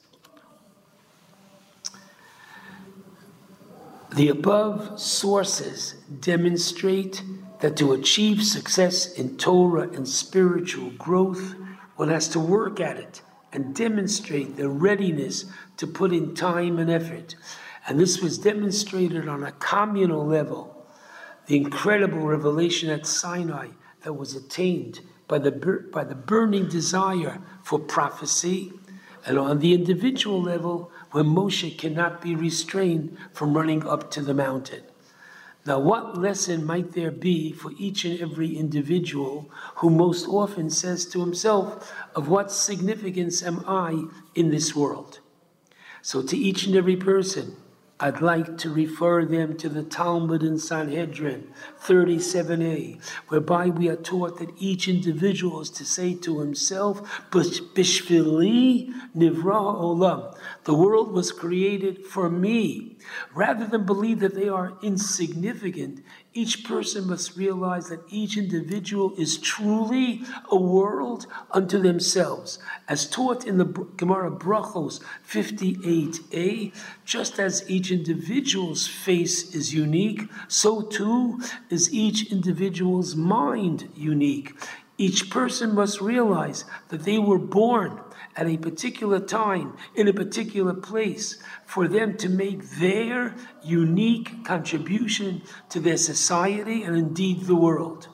The above sources demonstrate that to achieve success in Torah and spiritual growth, one has to work at it and demonstrate the readiness to put in time and effort. And this was demonstrated on a communal level the incredible revelation at Sinai that was attained by the, by the burning desire for prophecy, and on the individual level, where Moshe cannot be restrained from running up to the mountain. Now, what lesson might there be for each and every individual who most often says to himself, Of what significance am I in this world? So, to each and every person, I'd like to refer them to the Talmud in Sanhedrin 37a, whereby we are taught that each individual is to say to himself, Bishvili Nivra Olam. The world was created for me. Rather than believe that they are insignificant, each person must realize that each individual is truly a world unto themselves. As taught in the Gemara Brachos 58a, just as each individual's face is unique, so too is each individual's mind unique. Each person must realize that they were born at a particular time, in a particular place, for them to make their unique contribution to their society and indeed the world.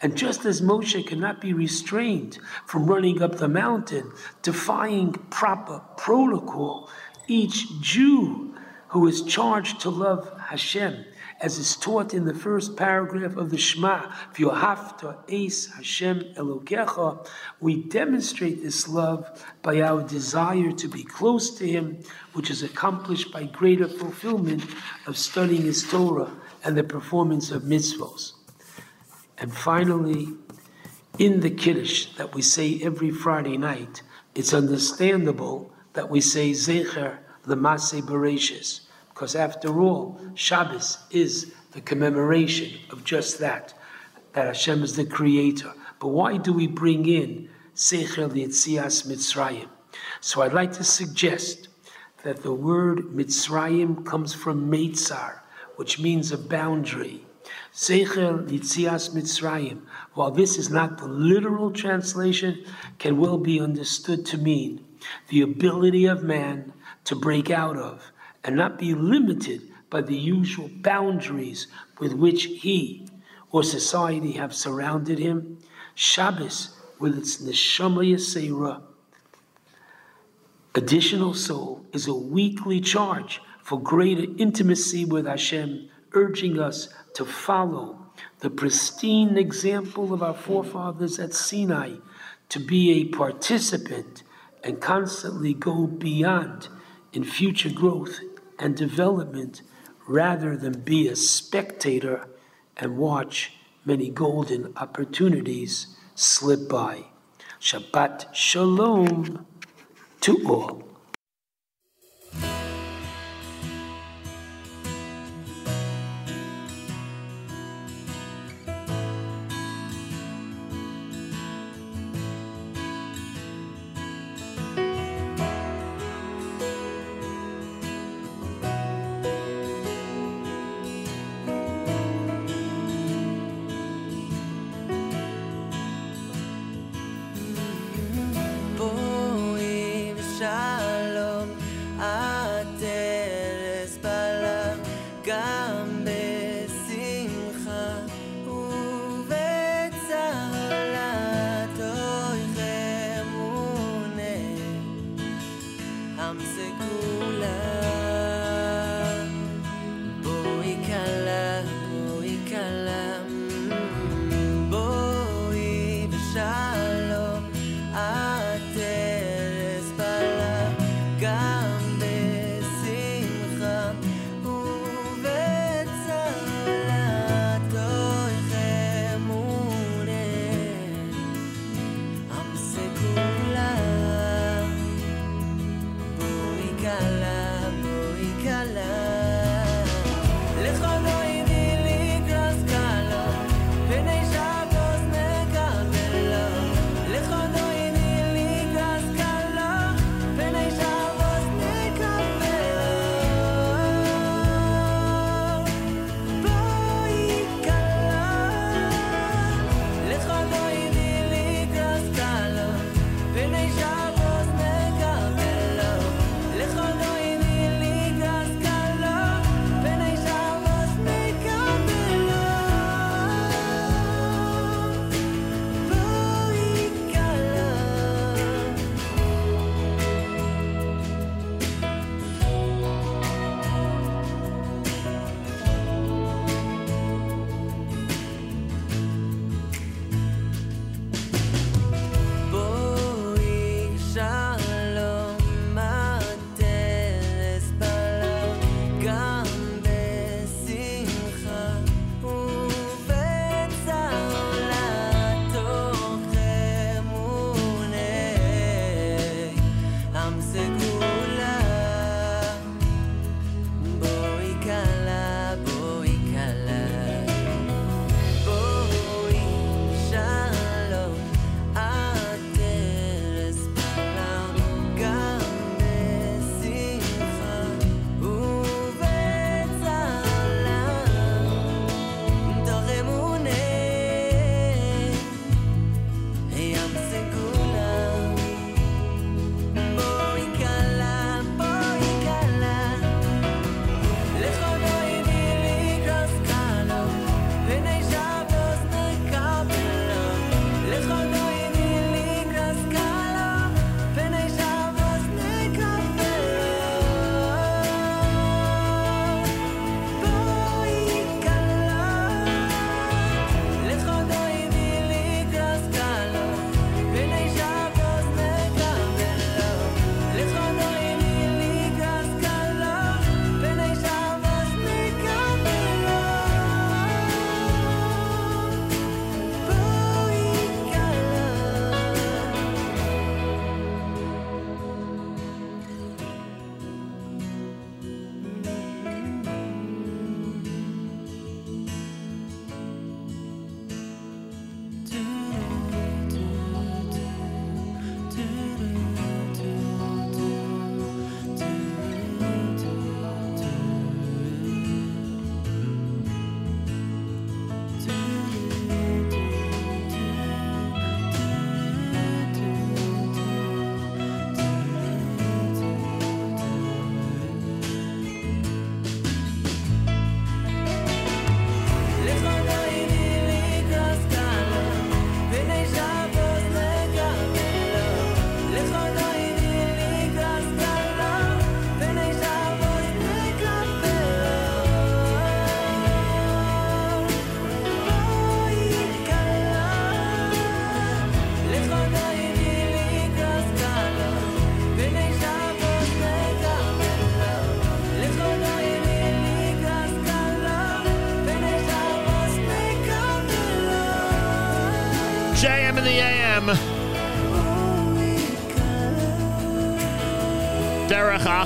And just as Moshe cannot be restrained from running up the mountain, defying proper protocol, each Jew who is charged to love Hashem as is taught in the first paragraph of the Shema, V'yohavta es Hashem Elokecha, we demonstrate this love by our desire to be close to Him, which is accomplished by greater fulfillment of studying His Torah and the performance of mitzvos. And finally, in the Kiddush that we say every Friday night, it's understandable that we say Zecher Lemase Bereshis because after all, Shabbos is the commemoration of just that, that Hashem is the creator. But why do we bring in Zecher Yetzias Mitzrayim? So I'd like to suggest that the word Mitzrayim comes from Meitzar, which means a boundary. Zecher Yetzias Mitzrayim, while this is not the literal translation, can well be understood to mean the ability of man to break out of and not be limited by the usual boundaries with which he or society have surrounded him. Shabbos, with its neshama yasera, additional soul, is a weekly charge for greater intimacy with Hashem, urging us to follow the pristine example of our forefathers at Sinai, to be a participant and constantly go beyond in future growth and development rather than be a spectator and watch many golden opportunities slip by. Shabbat Shalom to all.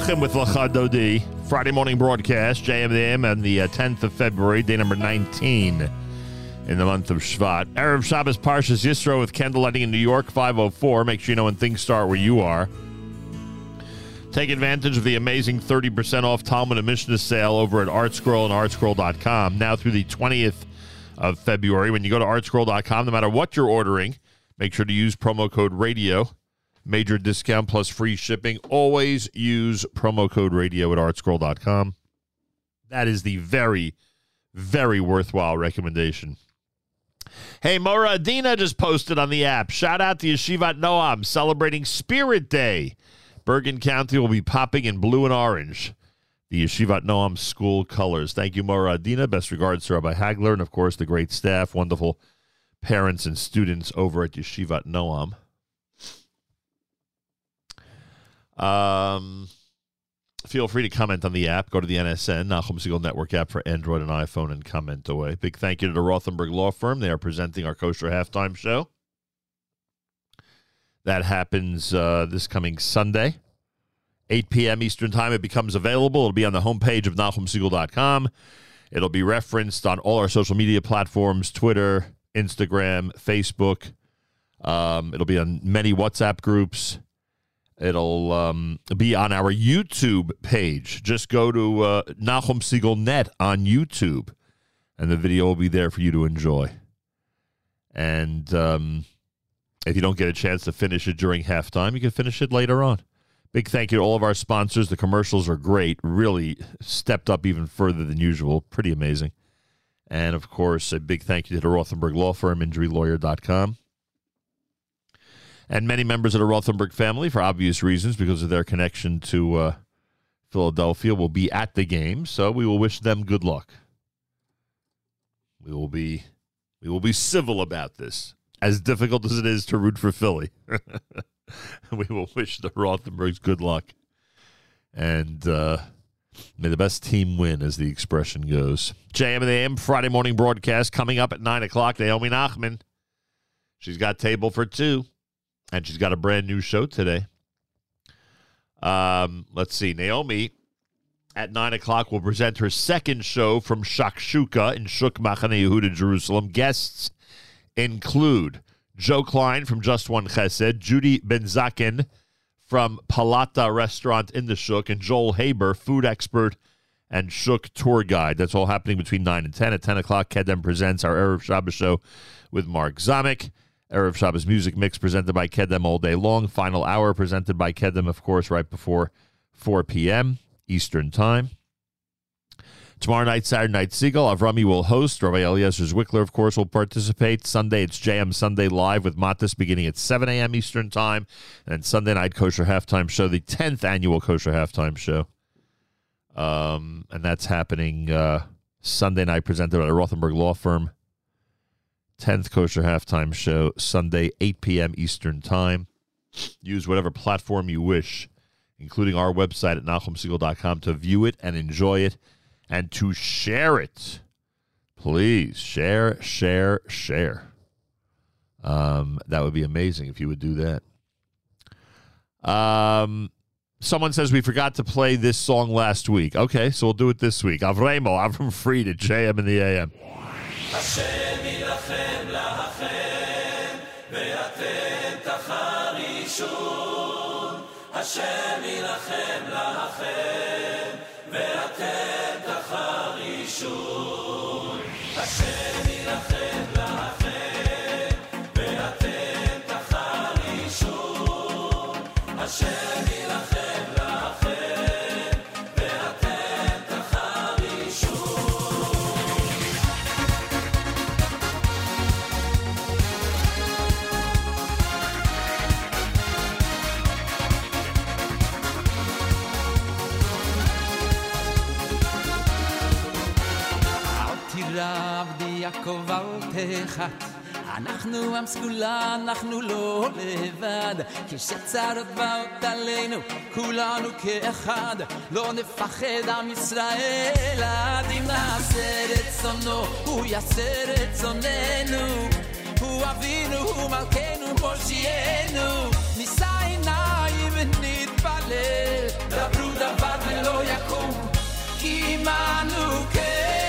With Lachadodi. Friday morning broadcast, JM in the on the uh, 10th of February, day number 19 in the month of Shvat. Erev Shabbos Parshas Yisro with candle lighting in New York, 504. Make sure you know when things start where you are. Take advantage of the amazing 30% off Talmud and Mishnah sale over at ArtScroll and artscroll.com now through the 20th of February. When you go to artscroll.com, no matter what you're ordering, make sure to use promo code RADIO. Major discount plus free shipping. Always use promo code RADIO at artscroll.com. That is the very, very worthwhile recommendation. Hey, Mora Adina just posted on the app. Shout out to Yeshivat Noam celebrating Spirit Day. Bergen County will be popping in blue and orange. The Yeshivat Noam school colors. Thank you, Mora Adina. Best regards to Rabbi Hagler and, of course, the great staff, wonderful parents and students over at Yeshivat Noam. Um, feel free to comment on the app. Go to the NSN, Nachum Segal Network app for Android and iPhone, and comment away. Big thank you to the Rothenberg Law Firm. They are presenting our Kosher Halftime Show. That happens uh, this coming Sunday, 8 p.m. Eastern Time. It becomes available. It'll be on the homepage of NachumSegal.com. It'll be referenced on all our social media platforms Twitter, Instagram, Facebook. Um, it'll be on many WhatsApp groups. It'll um, be on our YouTube page. Just go to uh, Nachum Segal Net on YouTube, and the video will be there for you to enjoy. And um, if you don't get a chance to finish it during halftime, you can finish it later on. Big thank you to all of our sponsors. The commercials are great, really stepped up even further than usual. Pretty amazing. And of course, a big thank you to the Rothenberg Law Firm, injurylawyer.com and many members of the Rothenberg family, for obvious reasons, because of their connection to uh, Philadelphia, will be at the game. So we will wish them good luck. We will be we will be civil about this, as difficult as it is to root for Philly. we will wish the Rothenbergs good luck, and uh, may the best team win, as the expression goes. JM in the AM Friday morning broadcast coming up at nine o'clock. Naomi Nachman, she's got table for two and she's got a brand new show today. Um, let's see. Naomi at 9 o'clock will present her second show from Shakshuka in Shuk Machane Yehuda, Jerusalem. Guests include Joe Klein from Just One Chesed, Judy Benzakin from Palata Restaurant in the Shuk, and Joel Haber, food expert and Shuk tour guide. That's all happening between 9 and 10. At 10 o'clock, Kedem presents our Erev Shabbos show with Mark Zamek. Erev Shabbos music mix presented by Kedem all day long. Final hour presented by Kedem, of course, right before 4 p.m. Eastern Time. Tomorrow night, Saturday Night Segal, Avrami will host. Rabbi Eliezer Zwickler, of course, will participate. Sunday, it's JM Sunday Live with Matis beginning at 7 a.m. Eastern Time. And Sunday Night Kosher Halftime Show, the 10th annual Kosher Halftime Show. Um, and that's happening uh, Sunday night, presented by the Rothenberg Law Firm. 10th Kosher Halftime Show, Sunday, 8 p.m. Eastern Time. Use whatever platform you wish, including our website at NachumSegal.com, to view it and enjoy it and to share it. Please share, share, share. Um, that would be amazing if you would do that. Um, someone says we forgot to play this song last week. Okay, so we'll do it this week. Avremo, Avram Fried at JM in the AM. Hashem. תחת אנחנו עם סגולה, אנחנו לא לבד כשצרות באות עלינו, כולנו כאחד לא נפחד עם ישראל עד אם נעשה רצונו, הוא יעשה רצוננו הוא אבינו, הוא מלכנו, מושיענו. נישא עיניים ונתפלל, דברו דבר ולא יקום, כי עמנו כן.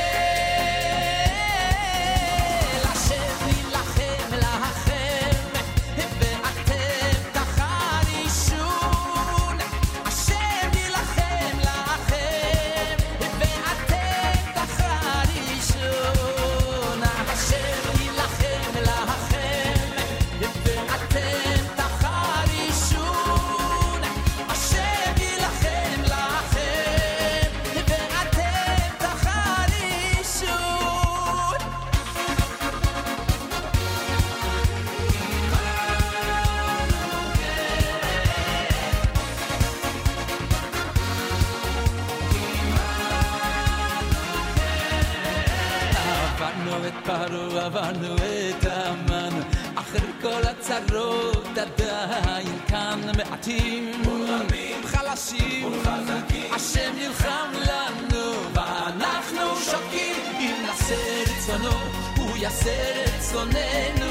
Monday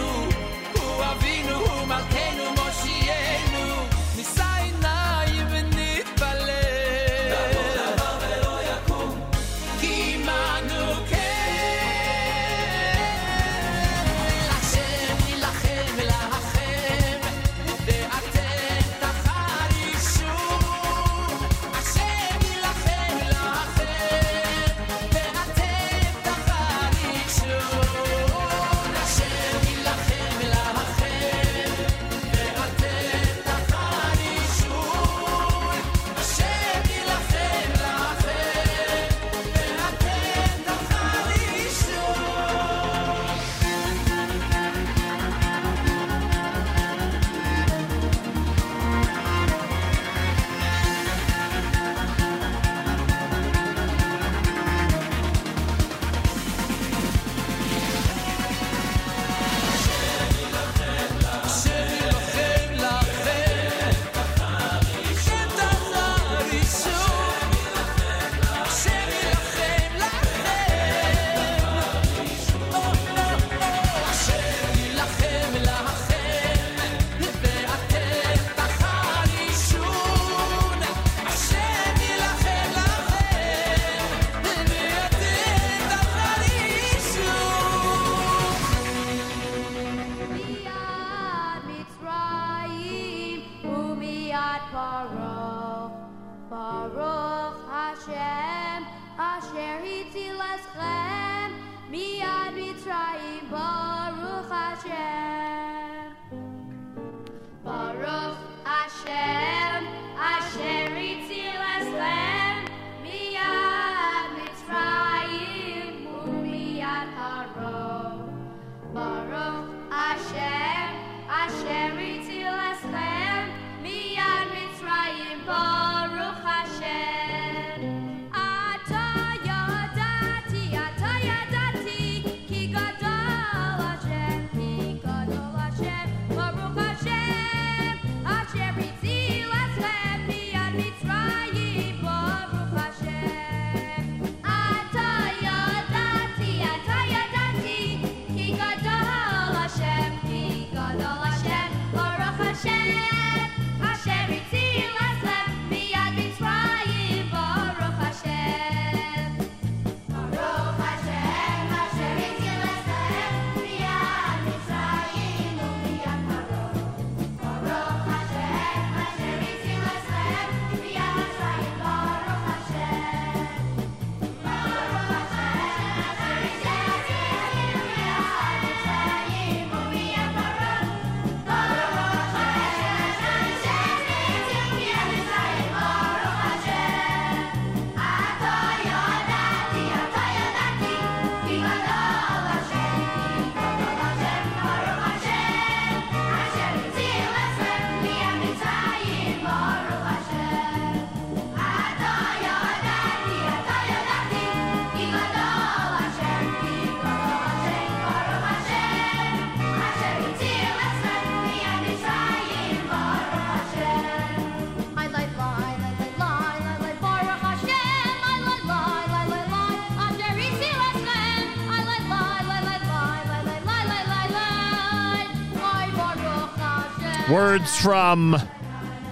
Words from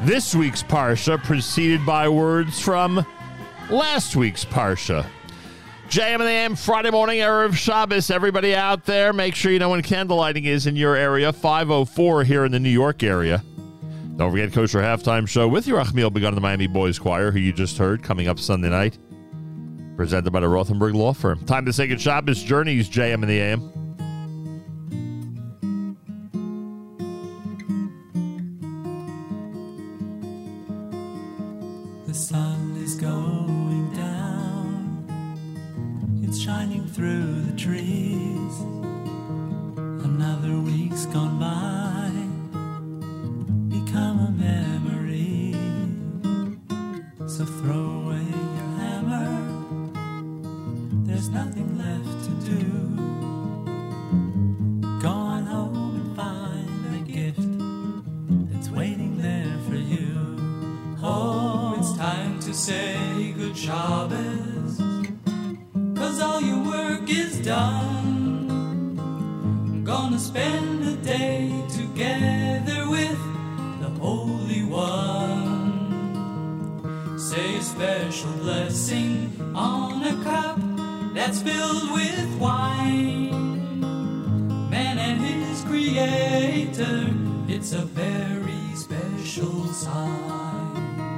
this week's Parsha preceded by words from last week's Parsha. JM in the AM Friday morning, Erev Shabbos. Everybody out there, make sure you know when candlelighting is in your area. 504 here in the New York area. Don't forget Kosher Halftime Show with Yerachmiel Begun the Miami Boys Choir, who you just heard, coming up Sunday night. Presented by the Rothenberg Law Firm. Time to say good Shabbos journeys, JM in the AM. inside.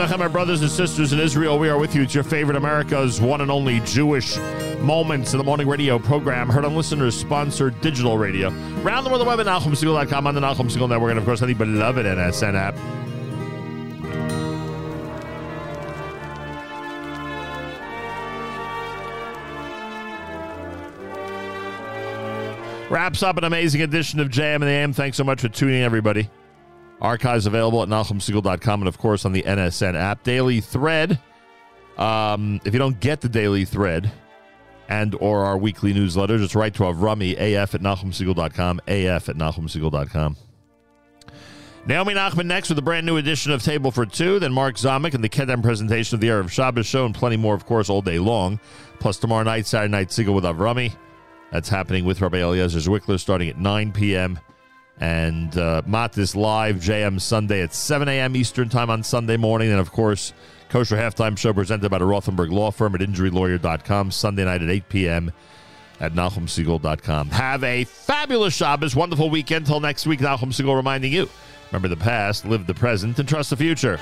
Achim our brothers and sisters in Israel, we are with you. It's your favorite America's one and only Jewish Moments in the Morning Radio program, heard on listeners sponsored digital radio. Round the world, the web at NachumSegal.com on the Nachum Segal Network, and of course on the beloved NSN app. Wraps up an amazing edition of JM and the AM. Thanks so much for tuning in, everybody. Archives available at NachumSegal.com and, of course, on the NSN app. Daily Thread. Um, if you don't get the Daily Thread and or our weekly newsletter, just write to Avrami, af at NachumSegal.com, af at NachumSegal.com. Naomi Nachman next with a brand new edition of Table for Two. Then Mark Zamek and the Kedem presentation of the Erev Shabbos show and plenty more, of course, all day long. Plus tomorrow night, Saturday night, Siegel with Avrami. That's happening with Rabbi Eliezer Zwickler starting at 9 p.m. And uh, Matis Live, JM Sunday at 7 a.m. Eastern Time on Sunday morning. And of course, Kosher Halftime Show presented by the Rothenberg Law Firm at injurylawyer.com, Sunday night at 8 p.m. at NachumSegal.com. Have a fabulous Shabbos, wonderful weekend. Till next week, Nachum Segal reminding you remember the past, live the present, and trust the future.